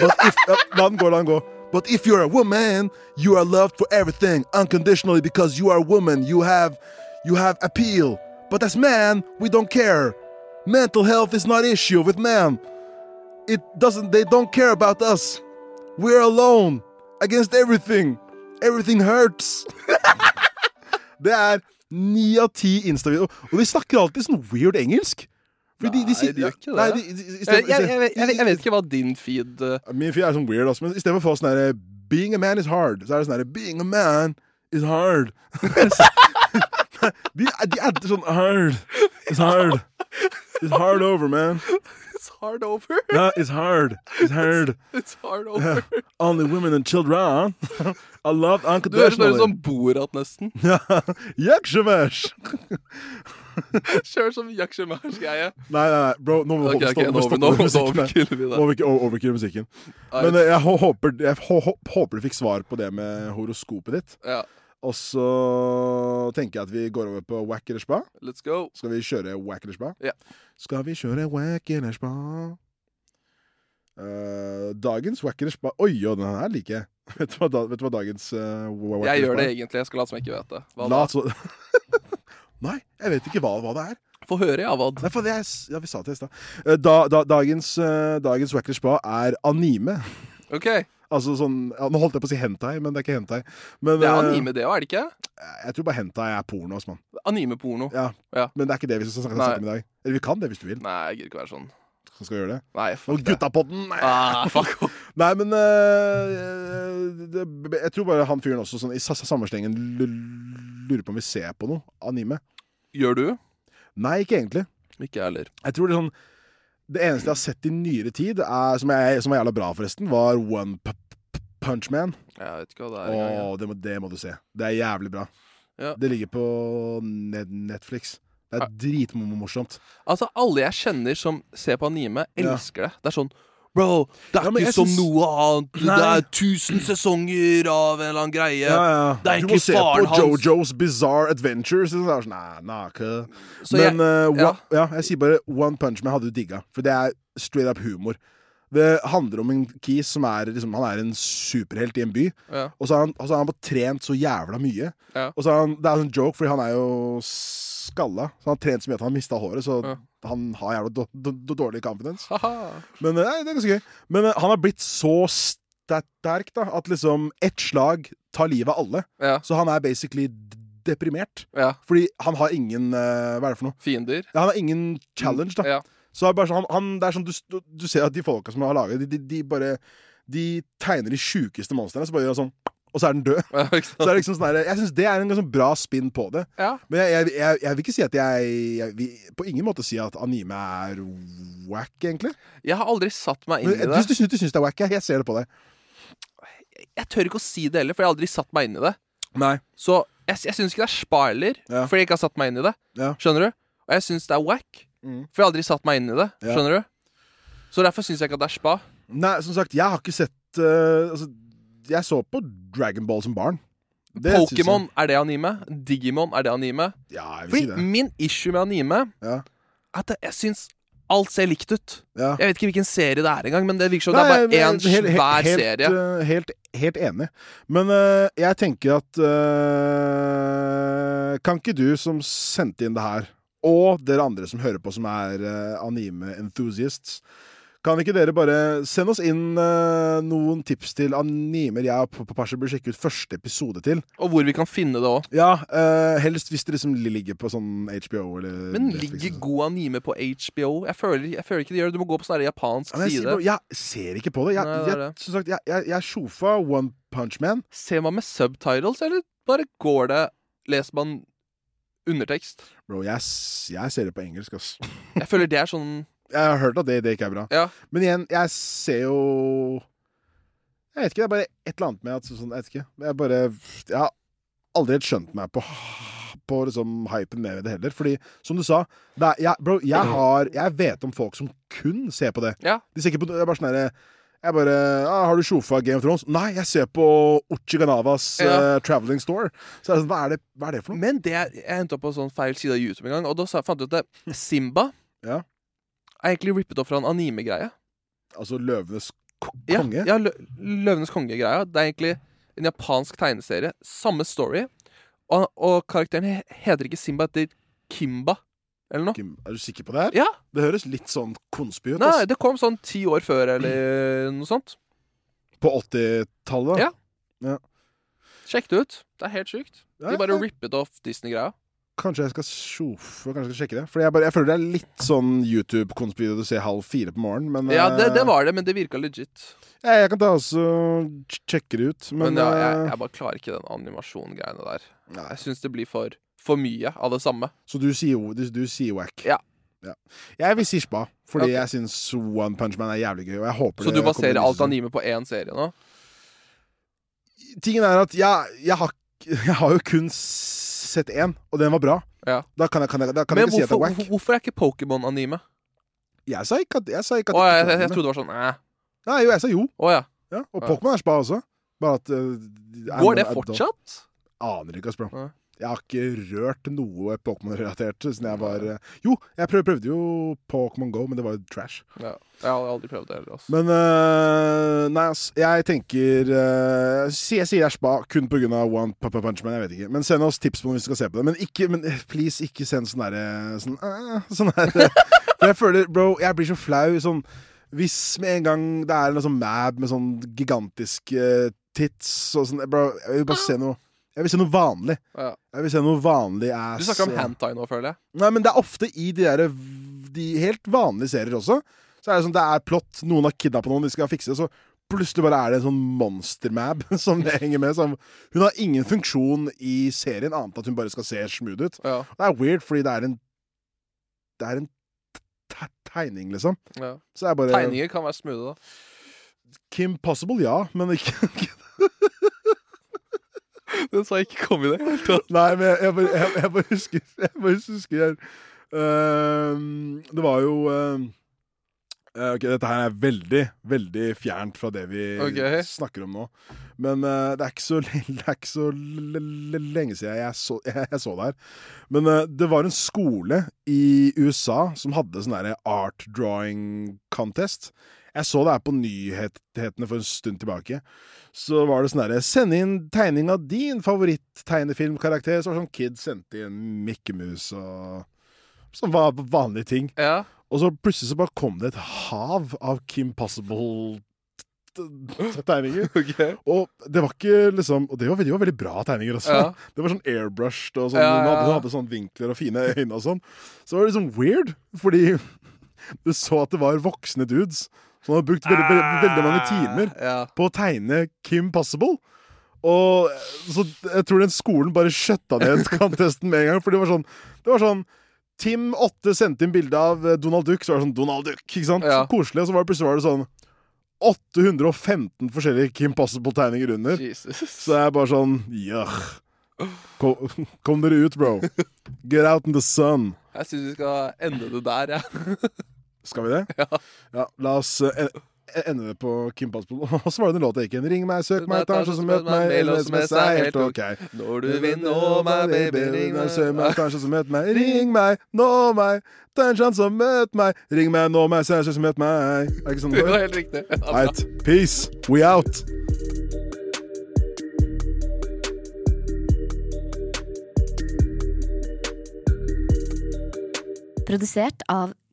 But if, ja, la den gå, la. But if you're a woman, you are loved for everything unconditionally because you are a woman. You have you have appeal. But as man, we don't care. Mental health is not issue with men. It doesn't they don't care about us. We're alone against everything. Everything hurts. [LAUGHS] det er ni av ti Insta-videoer. Og de snakker alltid sånn weird engelsk. Fordi Nei, de gjør ikke det. Nei, de, de, i Jeg, stedet- jeg, jeg, jeg, jeg vet ikke hva din feed uh, Min feed er sånn weird, også, Men istedenfor å få sånn herre Being a man is hard, så er det sånn herre Being a man is hard. [LAUGHS] de, de adder sånn hard. It's hard. It's hard over, man. It's hard over. Yeah, it's hard. It's hard. [LAUGHS] It's hard over. [LAUGHS] Only women and children are loved Du høres unconditionally. ut som Borat, nesten. Ja, [LAUGHS] Kjører som Jack Shemars-greie. Nei, nei, nei, bro, nå må okay, ok, stoppe, nå- nå- nå overkiller. Musikken. Men eh, jeg håper, jeg hå- hå- håper du fikk svar på det med horoskopet ditt. Ja, Og så tenker jeg at vi går over på Wack eller spa. let's go. Skal vi kjøre Wack eller spa? Ja. Skal vi kjøre Wack eller spa? Uh, dagens Wack eller spa Oi, jo, den her liker jeg. [LAUGHS] Vet du hva, da, vet du hva dagens uh, Wack Jeg gjør det egentlig. Jeg skal late som jeg ikke vet det. Hva La da? oss [LAUGHS] Nei, jeg vet ikke hva, hva det er. Få høre, Javad. Nei, for det er, ja, vi sa det i stad. Eh, Da, da, dagens uh, dagens Wackers spa er anime. OK. Altså sånn ja, Nå holdt jeg på å si hentai, men det er ikke hentai. Men, Det er eh, anime, det òg, er det ikke? Jeg tror bare hentai er porno. Anime-porno. Ja. Ja. Men det er ikke det vi skal snakke, snakke om i dag. Eller vi kan det hvis du vil. Nei, jeg gidder ikke være sånn. Så skal vi gjøre det. Nei, fuck Og Guttapodden! Nei. Ah, fuck off. [LAUGHS] Nei, men uh, det, Jeg tror bare han fyren også sånn i samme slengen lurer på om vi ser på noe anime. Gjør du? Nei, ikke egentlig. Ikke jeg heller. Jeg tror det er sånn Det eneste jeg har sett i nyere tid, er, som, jeg, som var jævla bra, forresten, var One Punch Man. Jeg vet ikke hva det er. Åh, det, må, det må du se. Det er jævlig bra. Ja. Det ligger på Netflix. Det er dritmorsomt. Altså, alle jeg kjenner som ser på anime, Ja. elsker det. Det er sånn Bro, det er Ja, ikke som synes... noe annet. Det er tusen sesonger av en eller annen greie. Ja, ja. Det er Du må se på hans. Jojo's Bizarre Adventures. Det er sånn, nei, nah. Så Men jeg- ja. ja, jeg sier bare One Punch Man hadde du digga. For det er straight up humor. Det handler om en kis som er liksom, Han er en superhelt i en by. Ja. Og så har han, og så har han bare trent så jævla mye. Ja. Og så har han, Det er en joke, fordi han er jo skalla. Så han har trent så mye at han har mista håret. Så Ja. han har jævla då- då- då- dårlig confidence. [LAUGHS] Men eh, nei, det er ganske gøy. Men eh, han har blitt så sterk da at liksom ett slag tar livet av alle. Så han er basically deprimert. Fordi han har ingen uh, Hva er det for noe? Fiender. Han har ingen challenge, da. Så det er sånn, han, det er sånn du, du ser at de folka som har laget de, de, de bare De tegner de sjukeste monstrene, så bare gjør han sånn og så er den død. Ja. Så det liksom sånn der, Jeg syns det er en ganske bra spinn på det. Ja. Men jeg, jeg, jeg, jeg vil ikke si at jeg, vil på ingen måte si at anime er wack, egentlig. Jeg har aldri satt meg inn Men, i det. du, du, du syns det er wack? Jeg, ser det på deg. Jeg tør ikke å si det heller, for jeg har aldri satt meg inn i det. Nei. Så jeg, jeg syns ikke det er spa Ja. fordi jeg ikke har satt meg inn i det. Skjønner du? Og jeg syns det er wack, Mm. for jeg har aldri satt meg inn i det. Ja. Skjønner du? Så derfor syns jeg ikke at det er spa. Nei, som sagt, jeg har ikke sett uh, Altså, jeg så på Dragon Ball som barn. Pokémon, er det anime? Digimon, er det anime? Ja, jeg vil Fordi si det. min issue med anime Ja. er at jeg syns alt ser likt ut. Ja. Jeg vet ikke hvilken serie det er engang, men det virker som det er bare én svær helt, serie. eh, helt, helt enig. Men uh, jeg tenker at uh, Kan ikke du som sendte inn det her, og dere andre som hører på som er eh, anime-enthusiasts kan ikke dere bare sende oss inn uh, noen tips til animer jeg og Pasha bør sjekke ut første episode til? Og hvor vi kan finne det òg. Ja, uh, helst hvis det liksom ligger på sånn HBO eller Men Netflix ligger sånn. god anime på HBO? Jeg føler, jeg føler ikke det gjør det. Du må gå på sånn japansk Ja, jeg, side. På, jeg ser ikke på det. Jeg, Nei, det jeg, som sagt, jeg, jeg, jeg sjofa One Punch Man. Ser man med subtitles, eller bare går det Leser man undertekst? Bro, jeg, jeg ser det på engelsk, ass. Jeg føler det er sånn Jeg har hørt at det, det ikke er bra. Ja. Men igjen, jeg ser jo Jeg vet ikke, det er bare et eller annet med at sånn, Jeg vet ikke. Jeg bare Jeg har aldri helt skjønt meg på På liksom hypen med det heller. Fordi, som du sa er, jeg, Bro, jeg har Jeg vet om folk som kun ser på det. Ja. De ser ikke på det er bare sånn herre jeg bare ah, 'Har du sjofa Game of Thrones?' Nei, jeg ser på Ochiganavas Ja. uh, Traveling Store. Så er sånn, hva er det, hva er det for noe? Men det jeg opp på sånn feil side av YouTube en gang, og da fant jeg ut at [LAUGHS] Simba Ja. er egentlig rippet opp fra en anime-greie. Altså Løvenes konge? Ja, ja Lø Løvenes konge-greia. Det er egentlig en japansk tegneserie. Samme story. Og, og karakteren heter ikke Simba, heter Kimba. Eller noe. Er du sikker på det her? Ja. Det høres litt sånn konspy ut. Nei, ass. det kom sånn ti år før, eller noe sånt. På 80-tallet? Ja. ja. Sjekk det ut. Det er helt sjukt. De bare rippet off Disney-greia. Kanskje jeg skal sjofe, kanskje jeg skal sjekke det. For jeg, bare, jeg føler det er litt sånn YouTube-konspy du ser halv fire på morgenen. Men Ja, det, det eh, var det, men det virka legit. ja, jeg kan ta også sjekke det ut. Men, Men, ja, jeg, eh, jeg bare klarer ikke den animasjongreiene der. Jeg syns det blir for, for mye av det samme. Så du sier, du, du sier wack? Ja. Ja. Jeg vil si spa, fordi okay. jeg syns One Punch Man er jævlig gøy. Så du baserer alt anime på én serie nå? Tingen er at jeg, jeg, har, [LAUGHS] jeg har jo kun sett én, og den var bra. Ja. Da kan jeg, kan jeg, da kan Men jeg ikke si at det er wack. hvorfor, hvorfor er ikke Pokémon anime? Jeg sa ikke at, jeg sa ikke at Å, det jeg, jeg, jeg trodde det var sånn eh. Nei, jo, jeg sa jo. Å ja. Ja, og. Pokémon er spa også. Bare at uh, Går det fortsatt? Aner ikke. Ja. Jeg har ikke rørt noe Pokémon-relatert siden jeg var eh, Jo, jeg prøv, prøvde jo Pokémon Go, men det var jo trash. Ja. Jeg har aldri prøvd det heller. Altså. Men uh, Nei, ass. Jeg tenker uh, Jeg sier er spa kun pga. One Papa Punch Man. Jeg vet ikke. Men send oss tips på noe hvis du skal se på det. Men ikke, men please, ikke send sånn derre Sånn, eh, sånn her. [LAUGHS] For jeg føler, bro, jeg blir så flau. Sånn Hvis med en gang det er en sånn mab med sånn gigantiske tits og sånn Bro, jeg vil bare se noe Jeg vil se noe vanlig. Ja. Jeg vil se noe vanlig ass. Du snakker om og- hentai nå, føler jeg. Nei, men det er ofte i de der De helt vanlige serier også. Så er det sånn, det er plott, noen har kidnappa noen, de skal fikse det, så plutselig bare er det en sånn monster-mab [LAUGHS] som det henger med. Som, hun har ingen funksjon i serien, annet at hun bare skal se smooth ut. Ja. Det er weird, fordi det er en Det er en tegning, liksom. Ja. Så bare Tegninger kan være smoothe, da. Kim Possible, ja, men ikke [LAUGHS] Den sa jeg ikke kom i det hele tatt. Nei, men jeg, jeg, jeg, jeg bare husker Jeg bare husker ehm, Det var jo eh, Ok, dette her er veldig, veldig fjernt fra det vi okay. snakker om nå. Men uh, det er ikke så, det er ikke så le- le- lenge siden jeg så, jeg, jeg så det her. Men uh, det var en skole i USA som hadde sånn art drawing contest. Jeg så det her på nyhetene for en stund tilbake. Så var det sånn derre Send inn tegning av din favoritt-tegnefilmkarakter. Så var det sånn kid sendte inn Mikke Mus og Sånn va- vanlige ting. Ja. Og så plutselig så bare kom det et hav av Kim Possible-tegninger. [LAUGHS] Og det var ikke liksom Og det var, veldig- var veldig bra tegninger også. Ja. Det var sånn airbrushed og sånn. Ja, ja, hadde, hadde sånn vinkler og fine øyne og sånn. Så det var liksom weird, fordi [LAUGHS] du så at det var voksne dudes som har brukt veldig, veldig, veldig mange timer Ja. på å tegne Kim Possible. Og så jeg tror den skolen bare skjøtta ned [LAUGHS] kantesten med en gang. For det var sånn, det var sånn Tim 8 sendte inn bilde av eh, Donald Duck, så var det sånn Donald Duck. ikke sant? Ja. Så koselig. Og så var det plutselig var det sånn 815 forskjellige Kim Possible-tegninger under. Jesus. Så jeg er bare sånn Jøh. Kom, kom dere ut, bro. Get out in the sun. Jeg syns vi skal ende det der, jeg. [LAUGHS] Skal vi det? [LAUGHS] Ja. La oss eh, ende det på Kim Possible. [LAUGHS] Og så var det den låta gikk igjen. Ring meg, søk meg, ta en sjanse, møt meg. eller SMS er helt ok. Når du vil nå meg, baby, ring meg. Søk meg, ta en sjanse, møt meg. Ring meg, nå meg. Ta en sjanse, møt meg. Ring meg, nå meg, søk sjanse, møt meg. Er det ikke sånn Det går? helt riktig. Ja. Right. Peace. We out. Produsert av